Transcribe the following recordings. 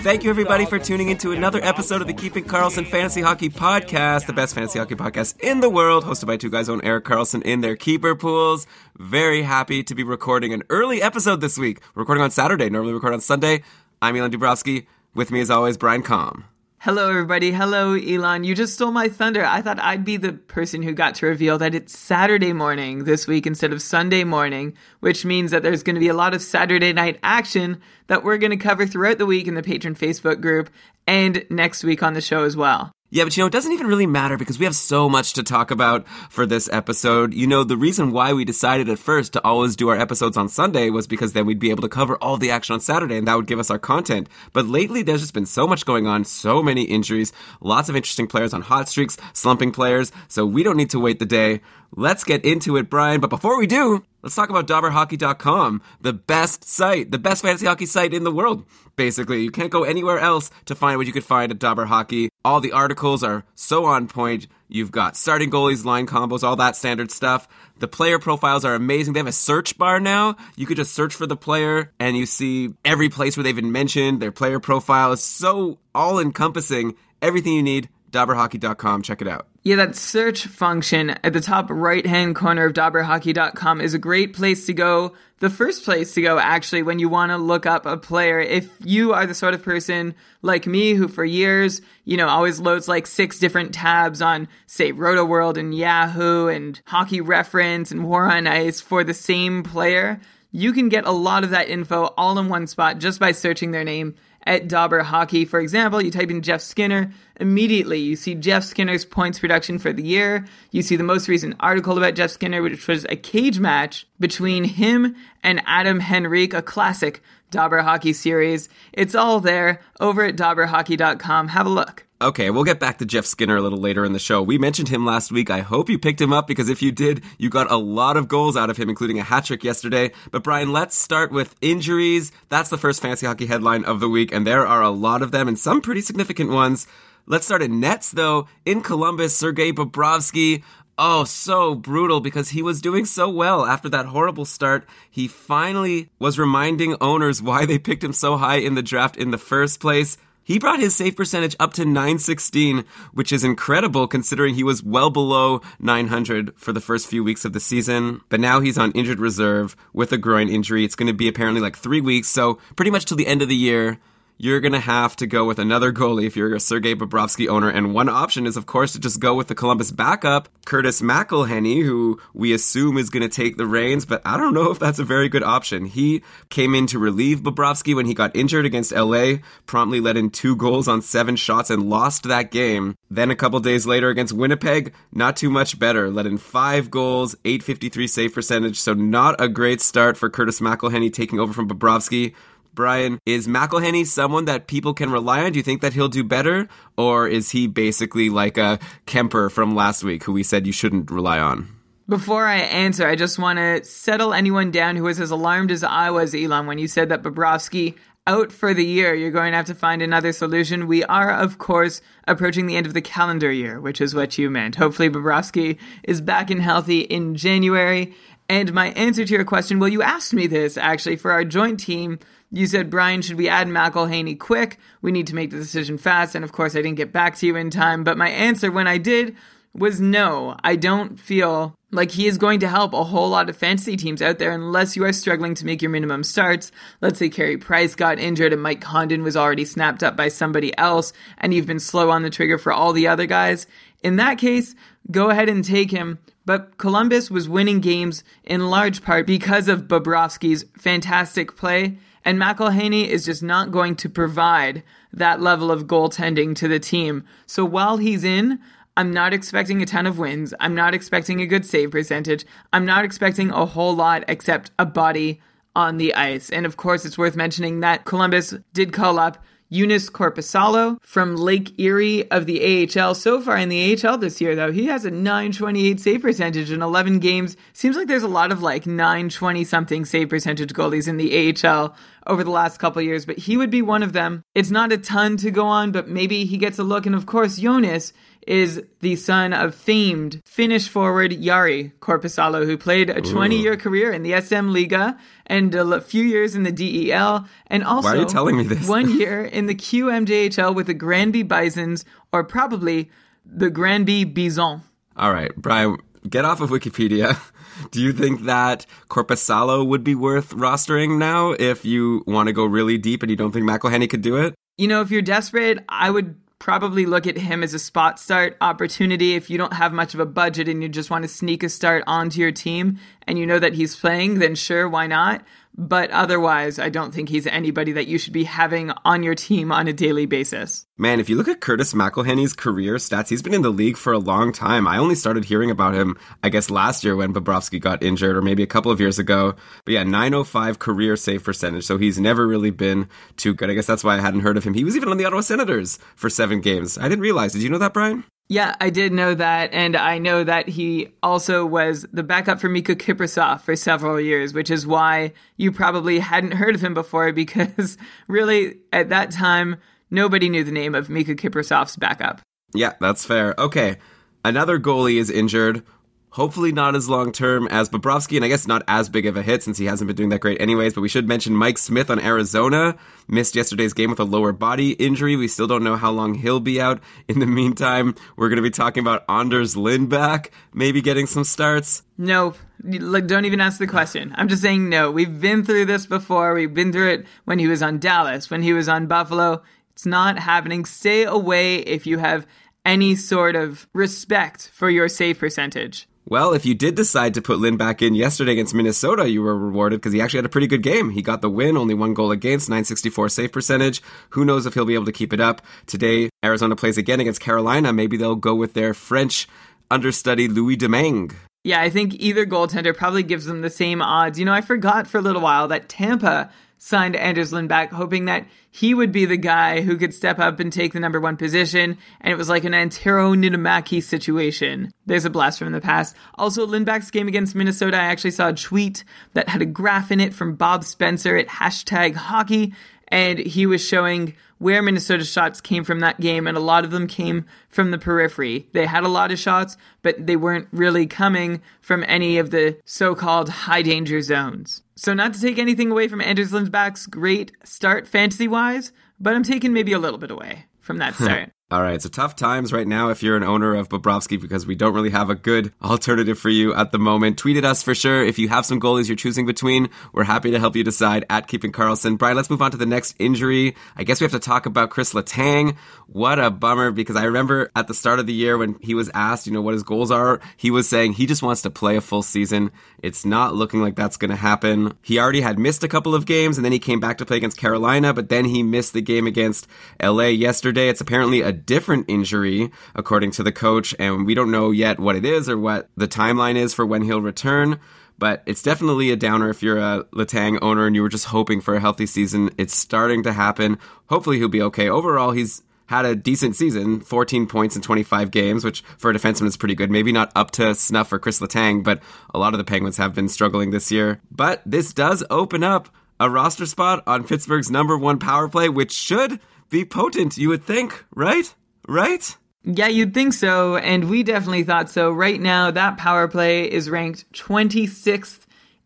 Thank you, everybody, for tuning into another episode of the Keeping Karlsson Fantasy Hockey Podcast, the best fantasy hockey podcast in the world, hosted by two guys own Erik Karlsson in their keeper pools. Very happy to be recording an early episode this week. We're recording on Saturday, normally record on Sunday. I'm Elon Dubrovsky. With me, as always, Brian Com. Hello, everybody. Hello, Elon. You just stole my thunder. I thought I'd be the person who got to reveal that it's Saturday morning this week instead of Sunday morning, which means that there's going to be a lot of Saturday night action that we're going to cover throughout the week in the patron Facebook group and next week on the show as well. Yeah, but you know, it doesn't even really matter because we have so much to talk about for this episode. You know, the reason why we decided at first to always do our episodes on Sunday was because then we'd be able to cover all the action on Saturday and that would give us our content. But lately, there's just been so much going on, so many injuries, lots of interesting players on hot streaks, slumping players, so we don't need to wait the day. Let's get into it, Brian. But before we do, let's talk about DobberHockey.com, the best site, the best fantasy hockey site in the world. Basically, you can't go anywhere else to find what you could find at Dobber Hockey. All the articles are so on point. You've got starting goalies, line combos, all that standard stuff. The player profiles are amazing. They have a search bar now. You could just search for the player and you see every place where they've been mentioned. Their player profile is so all encompassing. Everything you need, DobberHockey.com. Check it out. Yeah, that search function at the top right hand corner of DobberHockey.com is a great place to go. The first place to go, actually, when you want to look up a player. If you are the sort of person like me who, for years, you know, always loads like six different tabs on, say, Roto World and Yahoo and Hockey Reference and War on Ice for the same player, you can get a lot of that info all in one spot just by searching their name at Dobber Hockey. For example, you type in Jeff Skinner, immediately you see Jeff Skinner's points production for the year. You see the most recent article about Jeff Skinner, which was a cage match between him and Adam Henrique, a classic Dobber Hockey series. It's all there over at dobberhockey.com. Have a look. Okay, we'll get back to Jeff Skinner a little later in the show. We mentioned him last week. I hope you picked him up because if you did, you got a lot of goals out of him, including a hat trick yesterday. But Brian, let's start with injuries. That's the first fancy hockey headline of the week, and there are a lot of them and some pretty significant ones. Let's start at Nets, though. In Columbus, Sergei Bobrovsky. Oh, so brutal because he was doing so well after that horrible start. He finally was reminding owners why they picked him so high in the draft in the first place. He brought his save percentage up to 916, which is incredible considering he was well below 900 for the first few weeks of the season. But now he's on injured reserve with a groin injury. It's going to be apparently like three weeks, so pretty much till the end of the year you're going to have to go with another goalie if you're a Sergei Bobrovsky owner. And one option is, of course, to just go with the Columbus backup, Curtis McElhinney, who we assume is going to take the reins, but I don't know if that's a very good option. He came in to relieve Bobrovsky when he got injured against LA, promptly let in two goals on seven shots and lost that game. Then a couple days later against Winnipeg, not too much better, let in five goals, 853 save percentage, so not a great start for Curtis McElhinney taking over from Bobrovsky. Brian, is McElhinney someone that people can rely on? Do you think that he'll do better? Or is he basically like a Kemper from last week who we said you shouldn't rely on? Before I answer, I just want to settle anyone down who was as alarmed as I was, Elon, when you said that Bobrovsky out for the year. You're going to have to find another solution. We are, of course, approaching the end of the calendar year, which is what you meant. Hopefully, Bobrovsky is back and healthy in January. And my answer to your question, well, you asked me this actually for our joint team You said, Brian, should we add McElhinney quick? We need to make the decision fast. And of course, I didn't get back to you in time. But my answer when I did was no. I don't feel like he is going to help a whole lot of fantasy teams out there unless you are struggling to make your minimum starts. Let's say Carey Price got injured and Mike Condon was already snapped up by somebody else and you've been slow on the trigger for all the other guys. In that case, go ahead and take him. But Columbus was winning games in large part because of Bobrovsky's fantastic play, and McElhinney is just not going to provide that level of goaltending to the team. So while he's in, I'm not expecting a ton of wins. I'm not expecting a good save percentage. I'm not expecting a whole lot except a body on the ice. And of course, it's worth mentioning that Columbus did call up Joonas Korpisalo from Lake Erie of the AHL. So far in the AHL this year, though, he has a 928 save percentage in 11 games. Seems like there's a lot of like 920 something save percentage goalies in the AHL over the last couple years, but he would be one of them. It's not a ton to go on, but maybe he gets a look. And of course, Joonas is the son of famed Finnish forward Jari Korpisalo, who played a 20 year career in the SM Liga and a few years in the DEL, and also Why are you telling me this? one year in the QMJHL with the Granby Bisons, or probably the Granby Bison. All right, Brian, get off of Wikipedia. Do you think that Korpisalo would be worth rostering now if you want to go really deep and you don't think McElhinney could do it? You know, if you're desperate, I would probably look at him as a spot start opportunity if you don't have much of a budget and you just want to sneak a start onto your team and you know that he's playing, then sure, why not? But otherwise, I don't think he's anybody that you should be having on your team on a daily basis. Man, if you look at Curtis McElhinney's career stats, he's been in the league for a long time. I only started hearing about him, I guess, last year when Bobrovsky got injured, or maybe a couple of years ago. But yeah, 905 career save percentage. So he's never really been too good. I guess that's why I hadn't heard of him. He was even on the Ottawa Senators for seven games. I didn't realize. Did you know that, Brian? Yeah, I did know that, and I know that he also was the backup for Miikka Kiprusoff for several years, which is why you probably hadn't heard of him before, because really, at that time, nobody knew the name of Miikka Kiprusoff's backup. Yeah, that's fair. Okay, another goalie is injured. Hopefully not as long term as Bobrovsky, and I guess not as big of a hit since he hasn't been doing that great anyways. But we should mention Mike Smith on Arizona missed yesterday's game with a lower body injury. We still don't know how long he'll be out. In the meantime, we're going to be talking about Anders Lindback maybe getting some starts. Nope. Like, don't even ask the question. I'm just saying no. We've been through this before. We've been through it when he was on Dallas, when he was on Buffalo. It's not happening. Stay away if you have any sort of respect for your save percentage. Well, if you did decide to put Lindback in yesterday against Minnesota, you were rewarded because he actually had a pretty good game. He got the win, only one goal against, 964 save percentage. Who knows if he'll be able to keep it up. Today, Arizona plays again against Carolina. Maybe they'll go with their French understudy Louis Domingue. Yeah, I think either goaltender probably gives them the same odds. You know, I forgot for a little while that Tampa signed Anders Lindback, hoping that he would be the guy who could step up and take the number one position, and it was like an Antero Niittymaki situation. There's a blast from the past. Also, Lindback's game against Minnesota, I actually saw a tweet that had a graph in it from Bob Spencer at hashtag hockey, and he was showing where Minnesota shots came from that game, and a lot of them came from the periphery. They had a lot of shots, but they weren't really coming from any of the so called high danger zones. So, not to take anything away from Anders Lindback's great start fantasy wise, but I'm taking maybe a little bit away from that start. All right, so tough times right now if you're an owner of Bobrovsky because we don't really have a good alternative for you at the moment. Tweet at us for sure if you have some goalies you're choosing between. We're happy to help you decide at Keeping Karlsson. Brian, let's move on to the next injury. I guess we have to talk about Chris Letang. What a bummer because I remember at the start of the year when he was asked, you know, what his goals are, he was saying he just wants to play a full season. It's not looking like that's going to happen. He already had missed a couple of games and then he came back to play against Carolina, but then he missed the game against LA yesterday. It's apparently a different injury, according to the coach, and we don't know yet what it is or what the timeline is for when he'll return. But it's definitely a downer if you're a Letang owner and you were just hoping for a healthy season. It's starting to happen. Hopefully he'll be okay. Overall, he's had a decent season, 14 points in 25 games, which for a defenseman is pretty good. Maybe not up to snuff for Chris Letang, but a lot of the Penguins have been struggling this year. But this does open up a roster spot on Pittsburgh's number one power play, which should be potent, you would think, right? Right? Yeah, you'd think so, and we definitely thought so. Right now, that power play is ranked 26th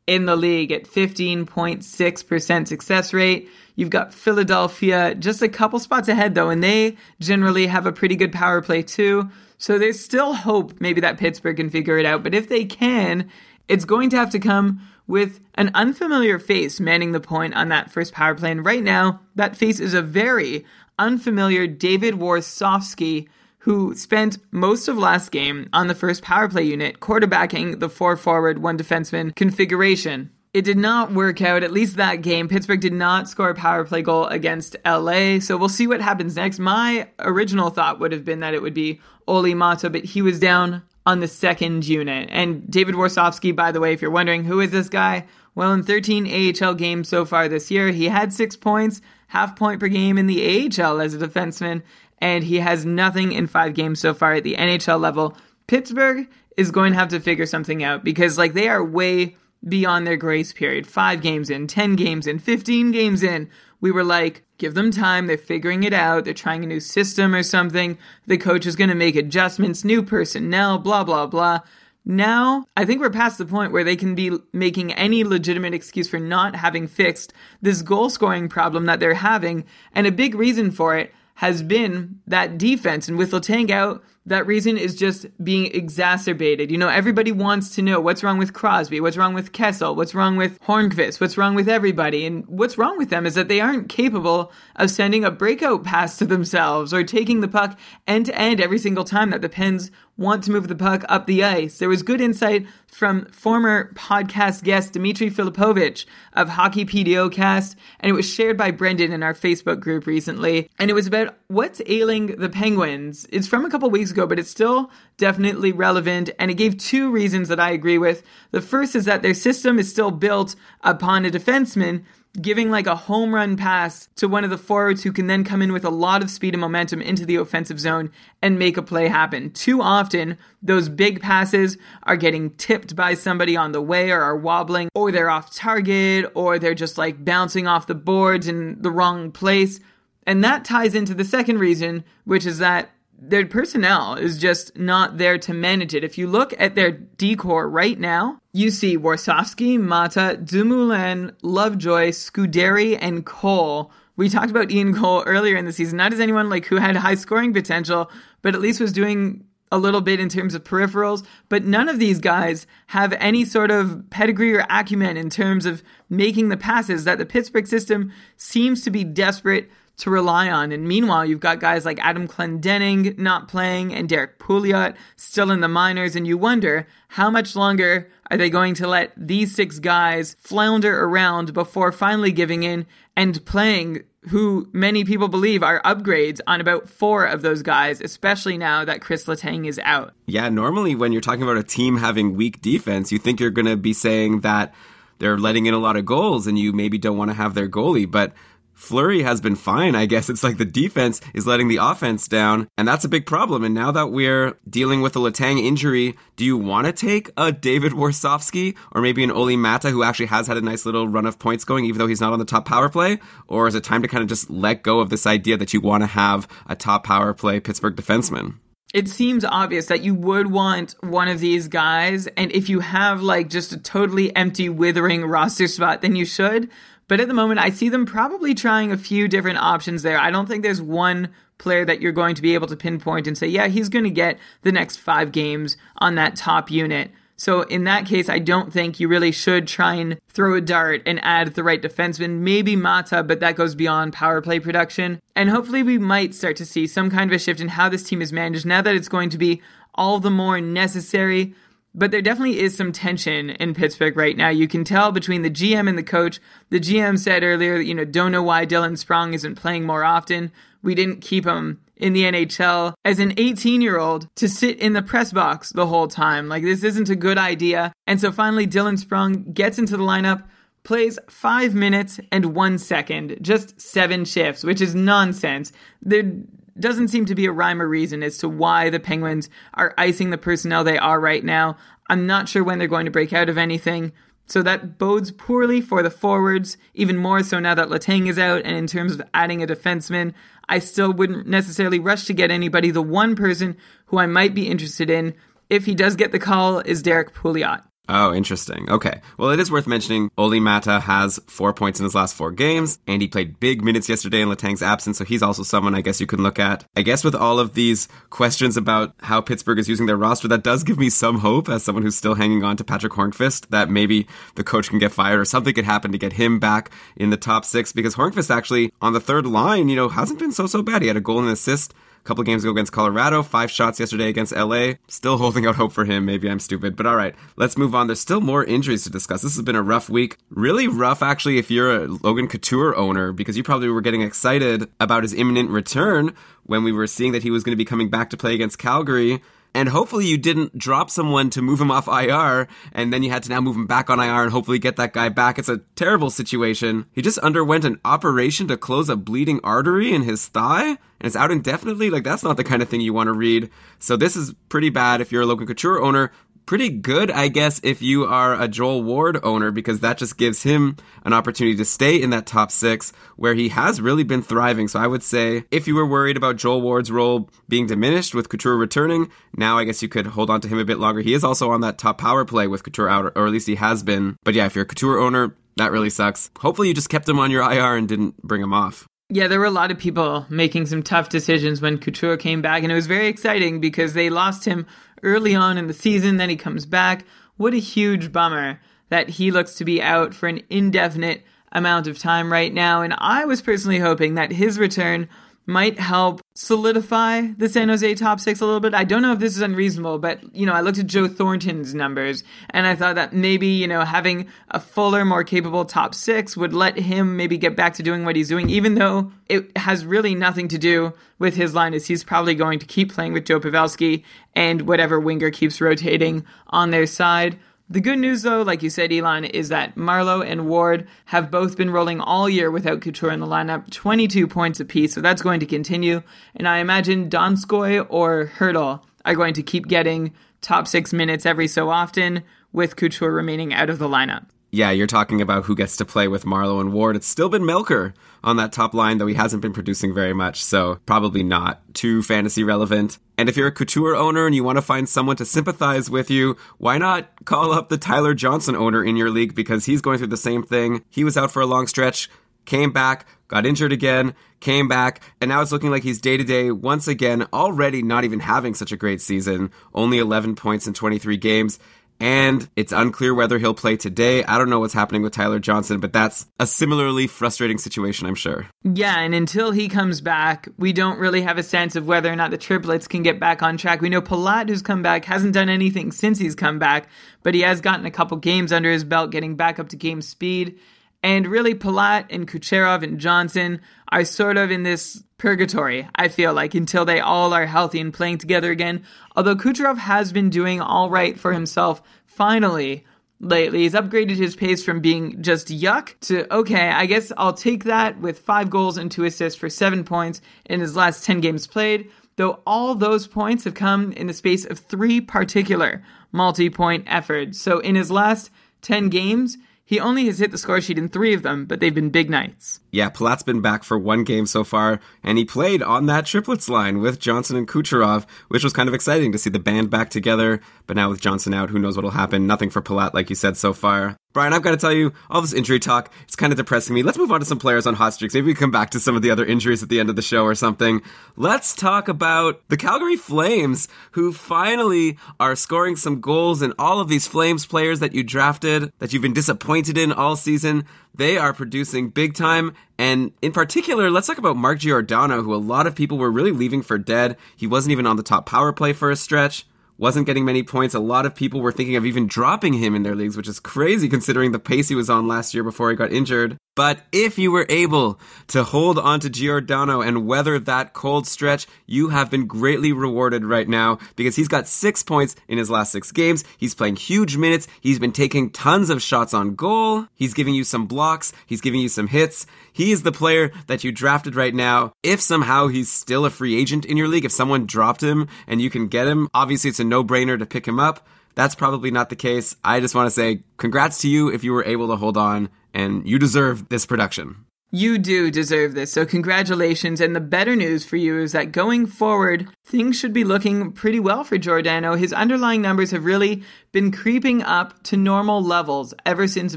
in the league at 15.6% success rate. You've got Philadelphia just a couple spots ahead though, and they generally have a pretty good power play too. So there's still hope maybe that Pittsburgh can figure it out. But if they can, it's going to have to come with an unfamiliar face manning the point on that first power play. And right now, that face is a very unfamiliar David Warsofsky, who spent most of last game on the first power play unit, quarterbacking the four forward, one defenseman configuration. It did not work out, at least that game. Pittsburgh did not score a power play goal against LA, so we'll see what happens next. My original thought would have been that it would be Olli Maatta, but he was down on the second unit. And David Warsofsky, by the way, if you're wondering who is this guy, well, in 13 AHL games so far this year, he had six points, half point per game in the AHL as a defenseman, and he has nothing in five games so far at the NHL level. Pittsburgh is going to have to figure something out because, like, they are way beyond their grace period. Five games in, 10 games in, 15 games in. We were like, give them time. They're figuring it out. They're trying a new system or something. The coach is going to make adjustments, new personnel, blah, blah, blah. Now, I think we're past the point where they can be making any legitimate excuse for not having fixed this goal scoring problem that they're having. And a big reason for it has been that defense. And with Letang out, that reason is just being exacerbated. You know, everybody wants to know what's wrong with Crosby, what's wrong with Kessel, what's wrong with Hornqvist, what's wrong with everybody. And what's wrong with them is that they aren't capable of sending a breakout pass to themselves or taking the puck end to end every single time that the Pens want to move the puck up the ice. There was good insight from former podcast guest Dimitri Filipovich of Hockey PDO Cast, and it was shared by Brendan in our Facebook group recently. And it was about what's ailing the Penguins. It's from a couple weeks ago, but it's still definitely relevant. And it gave two reasons that I agree with. The first is that their system is still built upon a defenseman giving like a home run pass to one of the forwards who can then come in with a lot of speed and momentum into the offensive zone and make a play happen. Too often, those big passes are getting tipped by somebody on the way or are wobbling, or they're off target, or they're just like bouncing off the boards in the wrong place. And that ties into the second reason, which is that their personnel is just not there to manage it. If you look at their decor right now, you see Warsofsky, Maatta, Dumoulin, Lovejoy, Scuderi, and Cole. We talked about Ian Cole earlier in the season, not as anyone like who had high scoring potential, but at least was doing a little bit in terms of peripherals, but none of these guys have any sort of pedigree or acumen in terms of making the passes that the Pittsburgh system seems to be desperate to rely on. And meanwhile, you've got guys like Adam Clendening not playing and Derrick Pouliot still in the minors. And you wonder how much longer are they going to let these six guys flounder around before finally giving in and playing who many people believe are upgrades on about four of those guys, especially now that Chris Letang is out. Yeah, normally when you're talking about a team having weak defense, you think you're going to be saying that they're letting in a lot of goals and you maybe don't want to have their goalie. But Fleury has been fine. I guess it's like the defense is letting the offense down, and that's a big problem. And now that we're dealing with a Letang injury, do you want to take a David Warsofsky or maybe an Olli Maatta who actually has had a nice little run of points going, even though he's not on the top power play? Or is it time to kind of just let go of this idea that you want to have a top power play Pittsburgh defenseman? it seems obvious that you would want one of these guys. And if you have like just a totally empty, withering roster spot, then you should. But at the moment, I see them probably trying a few different options there. I don't think there's one player that you're going to be able to pinpoint and say, yeah, he's going to get the next five games on that top unit. So in that case, I don't think you really should try and throw a dart and add the right defenseman. Maybe Maatta, but that goes beyond power play production. And hopefully we might start to see some kind of a shift in how this team is managed now that it's going to be all the more necessary but there definitely is some tension in Pittsburgh right now. You can tell between the GM and the coach. The GM said earlier, you know, don't know why Daniel Sprong isn't playing more often. We didn't keep him in the NHL as an 18 year old to sit in the press box the whole time. Like, this isn't a good idea. And so finally, Daniel Sprong gets into the lineup, plays five minutes and one second, just seven shifts, which is nonsense. There doesn't seem to be a rhyme or reason as to why the Penguins are icing the personnel they are right now. I'm not sure when they're going to break out of anything. So that bodes poorly for the forwards, even more so now that Letang is out. And in terms of adding a defenseman, I still wouldn't necessarily rush to get anybody. The one person who I might be interested in, if he does get the call, is Derrick Pouliot. Oh, interesting. Okay. Well, it is worth mentioning Olli Maatta has four points in his last four games, and he played big minutes yesterday in Letang's absence, so he's also someone I guess you can look at. I guess with all of these questions about how Pittsburgh is using their roster, that does give me some hope as someone who's still hanging on to Patrick Hornqvist that maybe the coach can get fired or something could happen to get him back in the top six because Hornqvist actually on the third line, you know, hasn't been so, so bad. He had a goal and an assist a couple games ago against Colorado, five shots yesterday against LA. Still holding out hope for him. Maybe I'm stupid, but all right, let's move on. There's still more injuries to discuss. This has been a rough week. Really rough, actually, if you're a Logan Couture owner, because you probably were getting excited about his imminent return when we were seeing that he was going to be coming back to play against Calgary. And hopefully you didn't drop someone to move him off IR and then you had to now move him back on IR and hopefully get that guy back. It's a terrible situation. He just underwent an operation to close a bleeding artery in his thigh and it's out indefinitely. Like that's not the kind of thing you want to read. So this is pretty bad if you're a Logan Couture owner pretty good, I guess, if you are a Joel Ward owner, because that just gives him an opportunity to stay in that top six where he has really been thriving. So I would say if you were worried about Joel Ward's role being diminished with Couture returning, now I guess you could hold on to him a bit longer. He is also on that top power play with Couture out, or at least he has been. But yeah, if you're a Couture owner, that really sucks. Hopefully you just kept him on your IR and didn't bring him off. Yeah, there were a lot of people making some tough decisions when Couture came back, and it was very exciting because they lost him early on in the season, then he comes back. What a huge bummer that he looks to be out for an indefinite amount of time right now. And I was personally hoping that his return might help solidify the San Jose top six a little bit. I don't know if this is unreasonable, but you know, I looked at Joe Thornton's numbers and I thought that maybe, you know, having a fuller, more capable top six would let him maybe get back to doing what he's doing, even though it has really nothing to do with his line as he's probably going to keep playing with Joe Pavelski and whatever winger keeps rotating on their side. The good news, though, like you said, Elon, is that Marleau and Ward have both been rolling all year without Couture in the lineup, 22 points apiece, so that's going to continue. And I imagine Donskoi or Hertl are going to keep getting top six minutes every so often, with Couture remaining out of the lineup yeah, you're talking about who gets to play with Marleau and Ward. It's still been Melker on that top line, though he hasn't been producing very much, so probably not too fantasy relevant. And if you're a Couture owner and you want to find someone to sympathize with you, why not call up the Tyler Johnson owner in your league? Because he's going through the same thing. He was out for a long stretch, came back, got injured again, came back, and now it's looking like he's day to day once again, already not even having such a great season, only 11 points in 23 games and it's unclear whether he'll play today. I don't know what's happening with Tyler Johnson, but that's a similarly frustrating situation, I'm sure. Yeah, and until he comes back, we don't really have a sense of whether or not the triplets can get back on track. We know Palat, who's come back, hasn't done anything since he's come back, but he has gotten a couple games under his belt, getting back up to game speed. And really, Palat and Kucherov and Johnson are sort of in this purgatory, I feel like, until they all are healthy and playing together again. Although Kucherov has been doing all right for himself, finally, lately. He's upgraded his pace from being just yuck to, okay, I guess I'll take that with five goals and two assists for seven points in his last 10 games played. Though all those points have come in the space of three particular multi point efforts. So in his last 10 games, he only has hit the score sheet in three of them, but they've been big nights. Yeah, Palat's been back for one game so far, and he played on that triplets line with Johnson and Kucherov, which was kind of exciting to see the band back together. But now with Johnson out, who knows what'll happen? Nothing for Palat, like you said so far. Brian, I've got to tell you, all this injury talk, it's kind of depressing me. Let's move on to some players on hot streaks. Maybe we come back to some of the other injuries at the end of the show or something. Let's talk about the Calgary Flames, who finally are scoring some goals, and all of these Flames players that you drafted, that you've been disappointed in all season, they are producing big time. And in particular, let's talk about Mark Giordano, who a lot of people were really leaving for dead. He wasn't even on the top power play for a stretch wasn't getting many points. A lot of people were thinking of even dropping him in their leagues, which is crazy considering the pace he was on last year before he got injured. But if you were able to hold on to Giordano and weather that cold stretch, you have been greatly rewarded right now because he's got six points in his last six games. He's playing huge minutes. He's been taking tons of shots on goal. He's giving you some blocks. He's giving you some hits. He is the player that you drafted right now. If somehow he's still a free agent in your league, if someone dropped him and you can get him, obviously it's a no brainer to pick him up. That's probably not the case. I just want to say congrats to you if you were able to hold on and you deserve this production. You do deserve this, so congratulations. And the better news for you is that going forward, things should be looking pretty well for Giordano. His underlying numbers have really been creeping up to normal levels ever since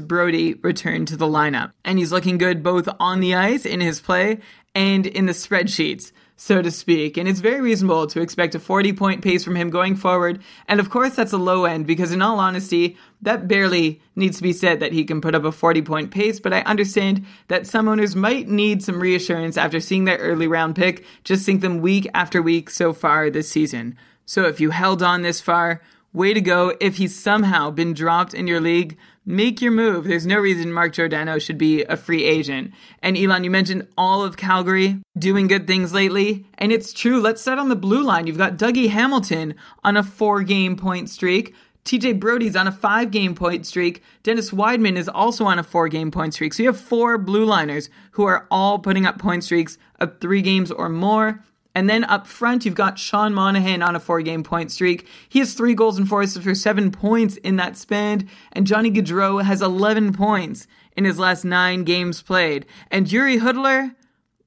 Brodie returned to the lineup. And he's looking good both on the ice in his play and in the spreadsheets so to speak. And it's very reasonable to expect a 40 point pace from him going forward. And of course, that's a low end because, in all honesty, that barely needs to be said that he can put up a 40 point pace. But I understand that some owners might need some reassurance after seeing their early round pick just sink them week after week so far this season. So if you held on this far, way to go. If he's somehow been dropped in your league, make your move. There's no reason Mark Giordano should be a free agent. And Elon, you mentioned all of Calgary doing good things lately, and it's true. Let's start on the blue line. You've got Dougie Hamilton on a four game point streak. TJ Brodie's on a five game point streak. Dennis Wideman is also on a four game point streak. So you have four blue liners who are all putting up point streaks of three games or more. And then up front, you've got Sean Monahan on a four game point streak. He has three goals and four assists for seven points in that span. And Johnny Gaudreau has 11 points in his last nine games played. And Jiri Hudler,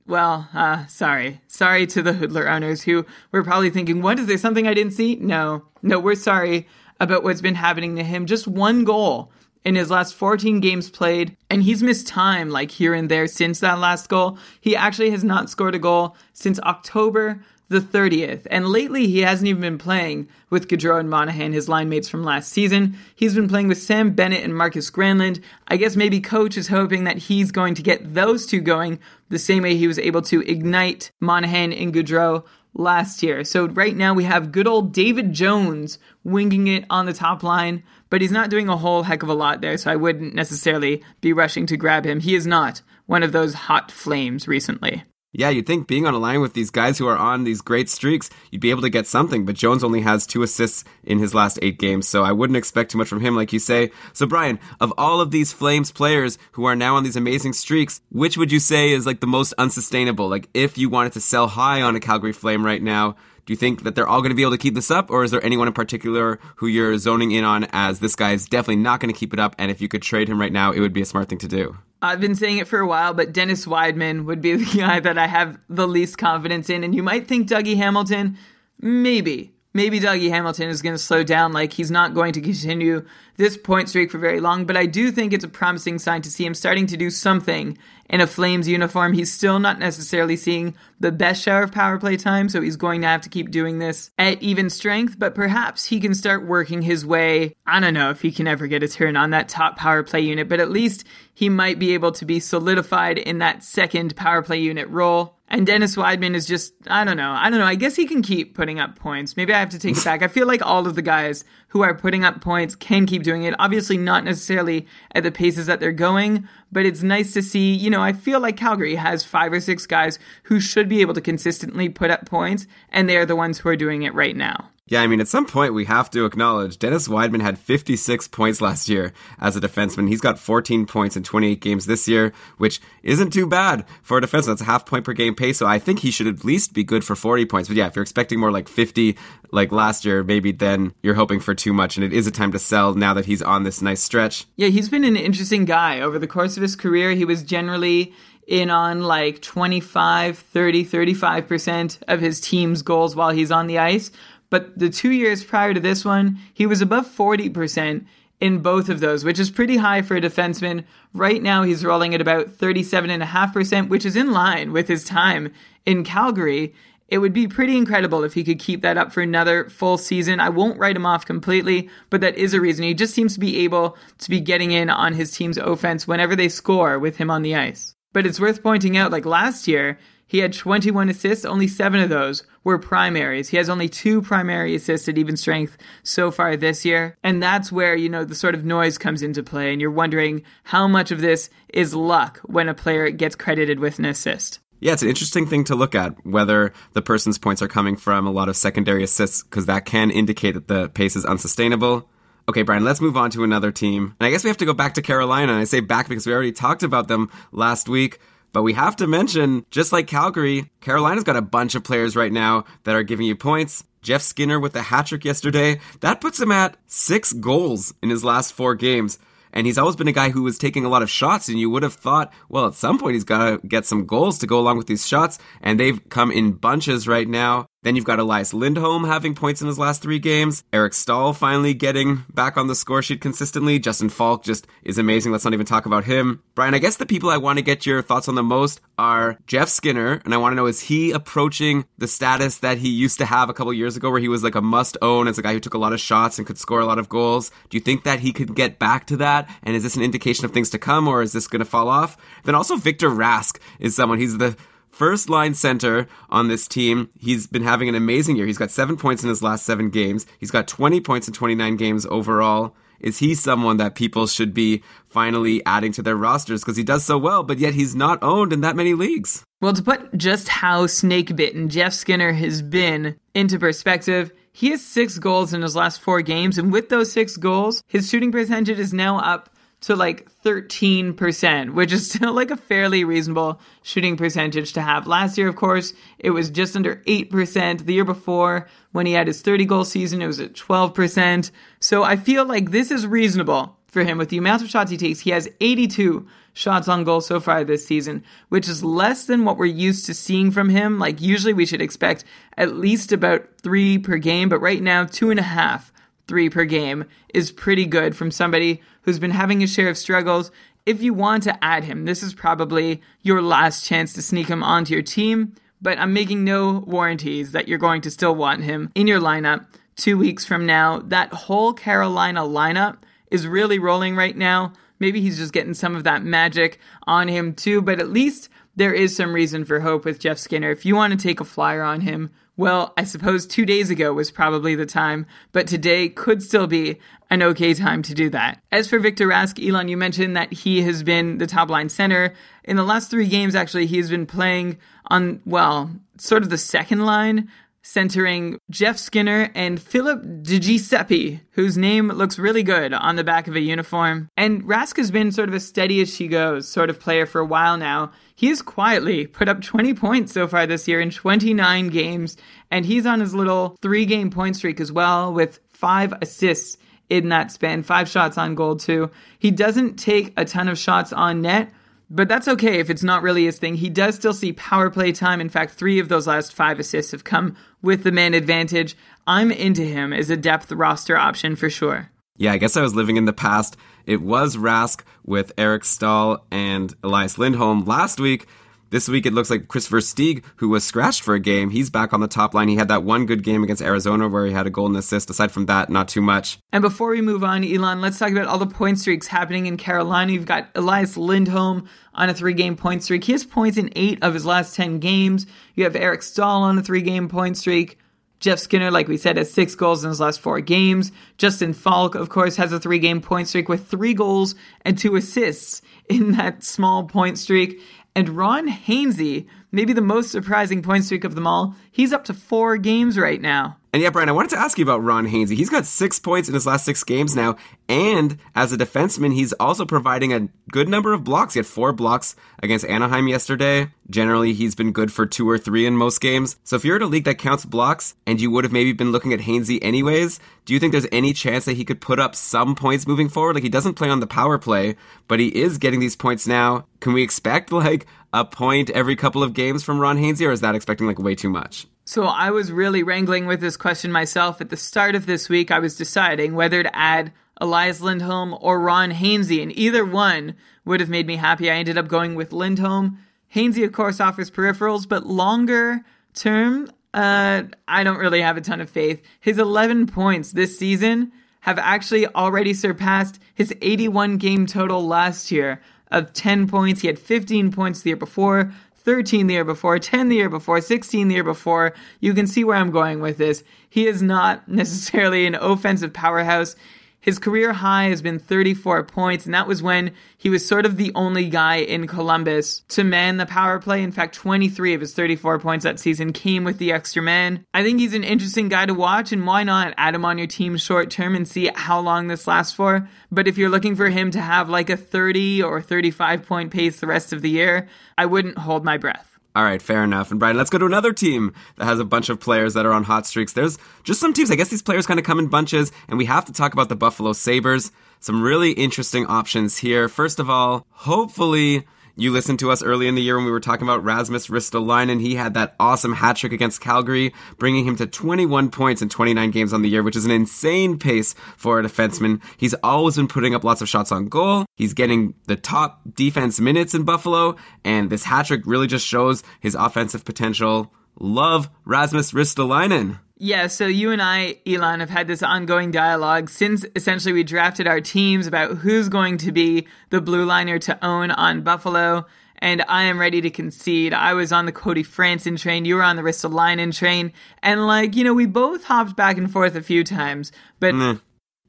well, uh, sorry. Sorry to the Hudler owners who were probably thinking, what, is there something I didn't see? No. No, we're sorry about what's been happening to him. Just one goal in his last 14 games played, and he's missed time like here and there since that last goal. He actually has not scored a goal since October the 30th, and lately he hasn't even been playing with Gaudreau and Monahan, his line mates from last season. He's been playing with Sam Bennett and Markus Granlund. I guess maybe coach is hoping that he's going to get those two going the same way he was able to ignite Monahan and Gaudreau last year. So right now we have good old David Jones winging it on the top line, but he's not doing a whole heck of a lot there, so I wouldn't necessarily be rushing to grab him. He is not one of those hot flames recently. Yeah, you'd think being on a line with these guys who are on these great streaks, you'd be able to get something, but Jones only has two assists in his last eight games, so I wouldn't expect too much from him, like you say. So, Brian, of all of these Flames players who are now on these amazing streaks, which would you say is like the most unsustainable? Like, if you wanted to sell high on a Calgary Flame right now, do you think that they're all going to be able to keep this up, or is there anyone in particular who you're zoning in on as this guy is definitely not going to keep it up, and if you could trade him right now, it would be a smart thing to do? I've been saying it for a while, but Dennis Wideman would be the guy that I have the least confidence in. And you might think Dougie Hamilton, maybe. Maybe Dougie Hamilton is going to slow down, like he's not going to continue this point streak for very long, but I do think it's a promising sign to see him starting to do something in a Flames uniform. He's still not necessarily seeing the best share of power play time, so he's going to have to keep doing this at even strength, but perhaps he can start working his way. I don't know if he can ever get a turn on that top power play unit, but at least he might be able to be solidified in that second power play unit role. And Dennis Wideman is just, I don't know. I don't know. I guess he can keep putting up points. Maybe I have to take it back. I feel like all of the guys who are putting up points can keep doing it. Obviously, not necessarily at the paces that they're going, but it's nice to see. You know, I feel like Calgary has five or six guys who should be able to consistently put up points, and they are the ones who are doing it right now. Yeah, I mean, at some point we have to acknowledge Dennis Wideman had 56 points last year as a defenseman. He's got 14 points in 28 games this year, which isn't too bad for a defenseman. That's a half point per game pace, so I think he should at least be good for 40 points. But yeah, if you're expecting more like 50 like last year, maybe then you're hoping for too much, and it is a time to sell now that he's on this nice stretch. Yeah, he's been an interesting guy. Over the course of his career, he was generally in on like 25, 30, 35% of his team's goals while he's on the ice. But the two years prior to this one, he was above 40% in both of those, which is pretty high for a defenseman. Right now, he's rolling at about 37.5%, which is in line with his time in Calgary. It would be pretty incredible if he could keep that up for another full season. I won't write him off completely, but that is a reason. He just seems to be able to be getting in on his team's offense whenever they score with him on the ice. But it's worth pointing out, like last year, he had 21 assists, only seven of those were primaries. He has only two primary assists at even strength so far this year. And that's where, you know, the sort of noise comes into play. And you're wondering how much of this is luck when a player gets credited with an assist. Yeah, it's an interesting thing to look at whether the person's points are coming from a lot of secondary assists, because that can indicate that the pace is unsustainable. Okay, Brian, let's move on to another team. And I guess we have to go back to Carolina. And I say back because we already talked about them last week. But we have to mention, just like Calgary, Carolina's got a bunch of players right now that are giving you points. Jeff Skinner with the hat trick yesterday, that puts him at six goals in his last four games. and he's always been a guy who was taking a lot of shots, and you would have thought, well, at some point he's got to get some goals to go along with these shots, and they've come in bunches right now. Then you've got Elias Lindholm having points in his last three games. Eric Staal finally getting back on the score sheet consistently. Justin Faulk just is amazing. Let's not even talk about him. Brian, I guess the people I want to get your thoughts on the most are Jeff Skinner, and I want to know is he approaching the status that he used to have a couple years ago where he was like a must own as a guy who took a lot of shots and could score a lot of goals? Do you think that he could get back to that? And is this an indication of things to come or is this going to fall off? Then also Victor Rask is someone, he's the first line center on this team. He's been having an amazing year. He's got seven points in his last seven games. He's got 20 points in 29 games overall. Is he someone that people should be finally adding to their rosters because he does so well, but yet he's not owned in that many leagues? Well, to put just how snake bitten Jeff Skinner has been into perspective, he has six goals in his last four games, and with those six goals, his shooting percentage is now up to like 13%, which is still like a fairly reasonable shooting percentage to have. Last year, of course, it was just under 8%. The year before, when he had his 30 goal season, it was at 12%. So I feel like this is reasonable for him with the amount of shots he takes. He has 82 shots on goal so far this season, which is less than what we're used to seeing from him. Like usually we should expect at least about three per game, but right now, two and a half three per game is pretty good from somebody who's been having a share of struggles. If you want to add him, this is probably your last chance to sneak him onto your team, but I'm making no warranties that you're going to still want him in your lineup two weeks from now. That whole Carolina lineup is really rolling right now. Maybe he's just getting some of that magic on him too, but at least there is some reason for hope with Jeff Skinner. If you want to take a flyer on him, well, I suppose two days ago was probably the time, but today could still be an okay time to do that. As for Victor Rask, Elon, you mentioned that he has been the top line center. In the last three games, actually, he has been playing on, well, sort of the second line centering Jeff Skinner and Philip DiGiuseppe, whose name looks really good on the back of a uniform. And Rask has been sort of a steady as she goes sort of player for a while now. He has quietly put up 20 points so far this year in 29 games, and he's on his little three game point streak as well with five assists in that span, five shots on goal too. He doesn't take a ton of shots on net, but that's okay if it's not really his thing. He does still see power play time. In fact, three of those last five assists have come with the man advantage. I'm into him as a depth roster option for sure. Yeah, I guess I was living in the past. It was Rask with Eric Staal and Elias Lindholm last week. This week it looks like Kris Versteeg, who was scratched for a game, he's back on the top line. He had that one good game against Arizona where he had a goal and assist. Aside from that, not too much. And before we move on, Elon, let's talk about all the point streaks happening in Carolina. You've got Elias Lindholm on a three game point streak. He has points in eight of his last 10 games. You have Eric Staal on a three game point streak. Jeff Skinner, like we said, has six goals in his last four games. Justin Faulk, of course, has a three game point streak with three goals and two assists in that small point streak. And Ron Hainsey, maybe the most surprising point streak of them all, he's up to four games right now. And yeah, Brian, I wanted to ask you about Ron Hainsey. He's got six points in his last six games now, and as a defenseman, he's also providing a good number of blocks. He had four blocks against Anaheim yesterday. Generally, he's been good for two or three in most games. So if you're in a league that counts blocks, and you would have maybe been looking at Hainsey anyways, do you think there's any chance that he could put up some points moving forward? Like he doesn't play on the power play, but he is getting these points now. Can we expect like a point every couple of games from Ron Hainsey, or is that expecting like way too much? So I was really wrangling with this question myself. At the start of this week, I was deciding whether to add Elias Lindholm or Ron Hainsey, and either one would have made me happy. I ended up going with Lindholm. Hainsey, of course, offers peripherals, but longer term, uh, I don't really have a ton of faith. His 11 points this season have actually already surpassed his 81 game total last year of 10 points. He had 15 points the year before, 13 the year before, 10 the year before, 16 the year before. You can see where I'm going with this. He is not necessarily an offensive powerhouse. His career high has been 34 points, and that was when he was sort of the only guy in Columbus to man the power play. In fact, 23 of his 34 points that season came with the extra man. I think he's an interesting guy to watch, and why not add him on your team short term and see how long this lasts for? But if you're looking for him to have like a 30 or 35 point pace the rest of the year, I wouldn't hold my breath. All right, fair enough. And Brian, let's go to another team that has a bunch of players that are on hot streaks. There's just some teams, I guess these players kind of come in bunches, and we have to talk about the Buffalo Sabres. Some really interesting options here. First of all, hopefully you listened to us early in the year when we were talking about Rasmus Ristolainen. He had that awesome hat trick against Calgary, bringing him to 21 points in 29 games on the year, which is an insane pace for a defenseman. He's always been putting up lots of shots on goal. He's getting the top defense minutes in Buffalo, and this hat trick really just shows his offensive potential. Love Rasmus Ristolainen. Yeah, so you and I, Elon, have had this ongoing dialogue since essentially we drafted our teams about who's going to be the blue liner to own on Buffalo. And I am ready to concede. I was on the Cody Franson train. You were on the Ristolainen train. And like, you know, we both hopped back and forth a few times. But, Mm.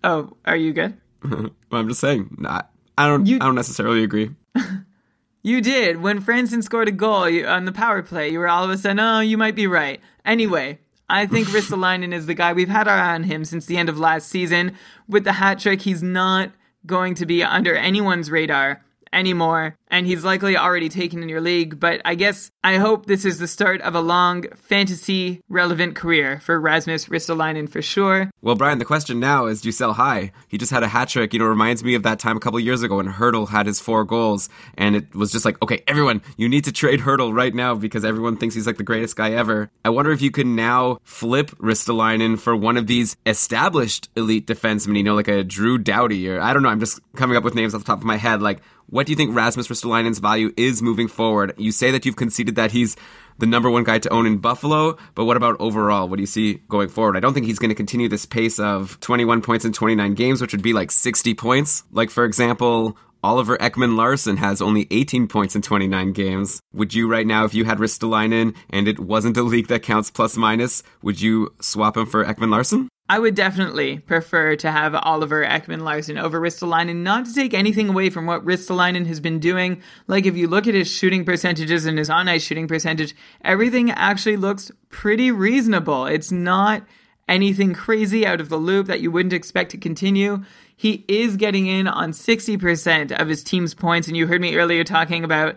oh, are you good? well, I'm just saying, nah, I don't, You- I don't necessarily agree. You did. When Franson scored a goal you, on the power play, you were all of a sudden, oh, you might be right. Anyway, I think Ristolainen is the guy. We've had our eye on him since the end of last season. With the hat trick, he's not going to be under anyone's radar anymore, and he's likely already taken in your league. But I guess I hope this is the start of a long fantasy relevant career for Rasmus Ristolainen for sure. Well, Brian, the question now is do you sell high? He just had a hat trick. You know, reminds me of that time a couple years ago when Hertl had his four goals. And it was just like, okay, everyone, you need to trade Hertl right now because everyone thinks he's like the greatest guy ever. I wonder if you can now flip Ristolainen for one of these established elite defensemen, you know, like a Drew Doughty or I don't know. I'm just coming up with names off the top of my head. Like, what do you think Rasmus Ristolainen's value is moving forward? You say that you've conceded that he's the number one guy to own in Buffalo, but what about overall? What do you see going forward? I don't think he's going to continue this pace of 21 points in 29 games, which would be like 60 points. Like, for example, Oliver Ekman-Larsson has only 18 points in 29 games. Would you right now, if you had Ristolainen and it wasn't a league that counts plus minus, would you swap him for Ekman-Larsson? I would definitely prefer to have Oliver Ekman-Larsson over Ristolainen, not to take anything away from what Ristolainen has been doing. Like, if you look at his shooting percentages and his on ice shooting percentage, everything actually looks pretty reasonable. It's not anything crazy out of the loop that you wouldn't expect to continue. He is getting in on 60% of his team's points, and you heard me earlier talking about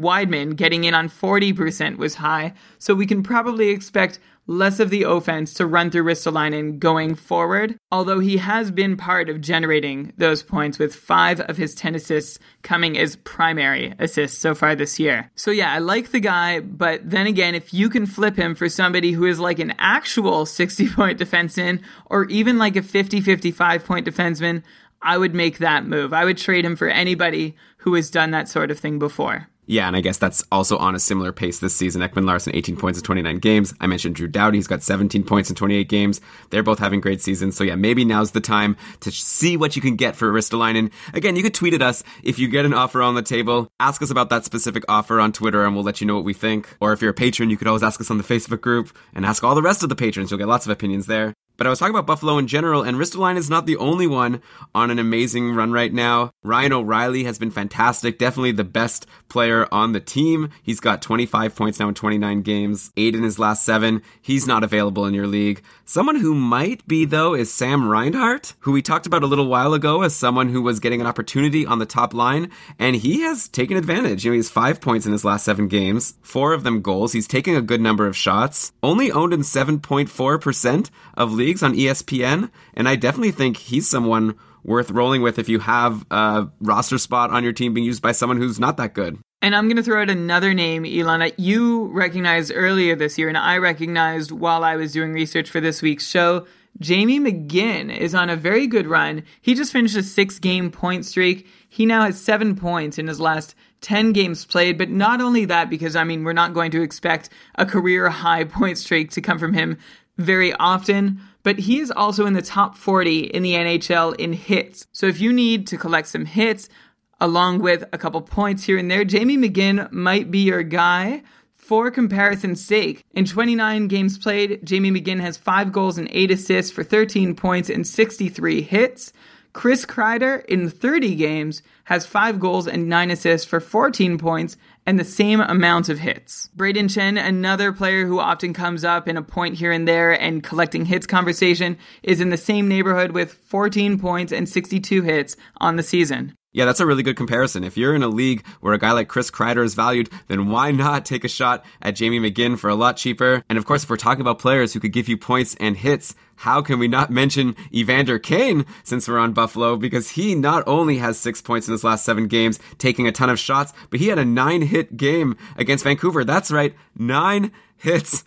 Wideman getting in on 40% was high, so we can probably expect less of the offense to run through Ristolainen going forward, although he has been part of generating those points with five of his 10 assists coming as primary assists so far this year. So yeah, I like the guy, but then again, if you can flip him for somebody who is like an actual 60 point defenseman or even like a 50 55 point defenseman, I would make that move. I would trade him for anybody who has done that sort of thing before. Yeah, and I guess that's also on a similar pace this season. Ekman-Larsson, 18 points in 29 games. I mentioned Drew Doughty, he's got 17 points in 28 games. They're both having great seasons. So yeah, maybe now's the time to see what you can get for Ristolainen. Again, you could tweet at us if you get an offer on the table. Ask us about that specific offer on Twitter and we'll let you know what we think. Or if you're a patron, you could always ask us on the Facebook group and ask all the rest of the patrons. You'll get lots of opinions there. But I was talking about Buffalo in general, and Ristolainen is not the only one on an amazing run right now. Ryan O'Reilly has been fantastic, definitely the best player on the team. He's got 25 points now in 29 games, eight in his last seven. He's not available in your league. Someone who might be, though, is Sam Reinhart, who we talked about a little while ago as someone who was getting an opportunity on the top line, and he has taken advantage. You know, he has five points in his last seven games, four of them goals. He's taking a good number of shots, only owned in 7.4% of leagues on ESPN, and I definitely think he's someone worth rolling with if you have a roster spot on your team being used by someone who's not that good. And I'm going to throw out another name, Ilana. You recognized earlier this year, and I recognized while I was doing research for this week's show. Jamie McGinn is on a very good run. He just finished a six game point streak. He now has seven points in his last 10 games played. But not only that, because I mean, we're not going to expect a career high point streak to come from him very often, but he is also in the top 40 in the NHL in hits. So if you need to collect some hits, along with a couple points here and there, Jamie McGinn might be your guy. For comparison's sake, in 29 games played, Jamie McGinn has 5 goals and 8 assists for 13 points and 63 hits. Chris Kreider, in 30 games, has 5 goals and 9 assists for 14 points and the same amount of hits. Brayden Schenn, another player who often comes up in a point here and there and collecting hits conversation, is in the same neighborhood with 14 points and 62 hits on the season. Yeah, that's a really good comparison. If you're in a league where a guy like Chris Kreider is valued, then why not take a shot at Jamie McGinn for a lot cheaper? And of course, if we're talking about players who could give you points and hits, how can we not mention Evander Kane since we're on Buffalo? Because he not only has six points in his last seven games, taking a ton of shots, but he had a nine hit game against Vancouver. That's right, nine hits.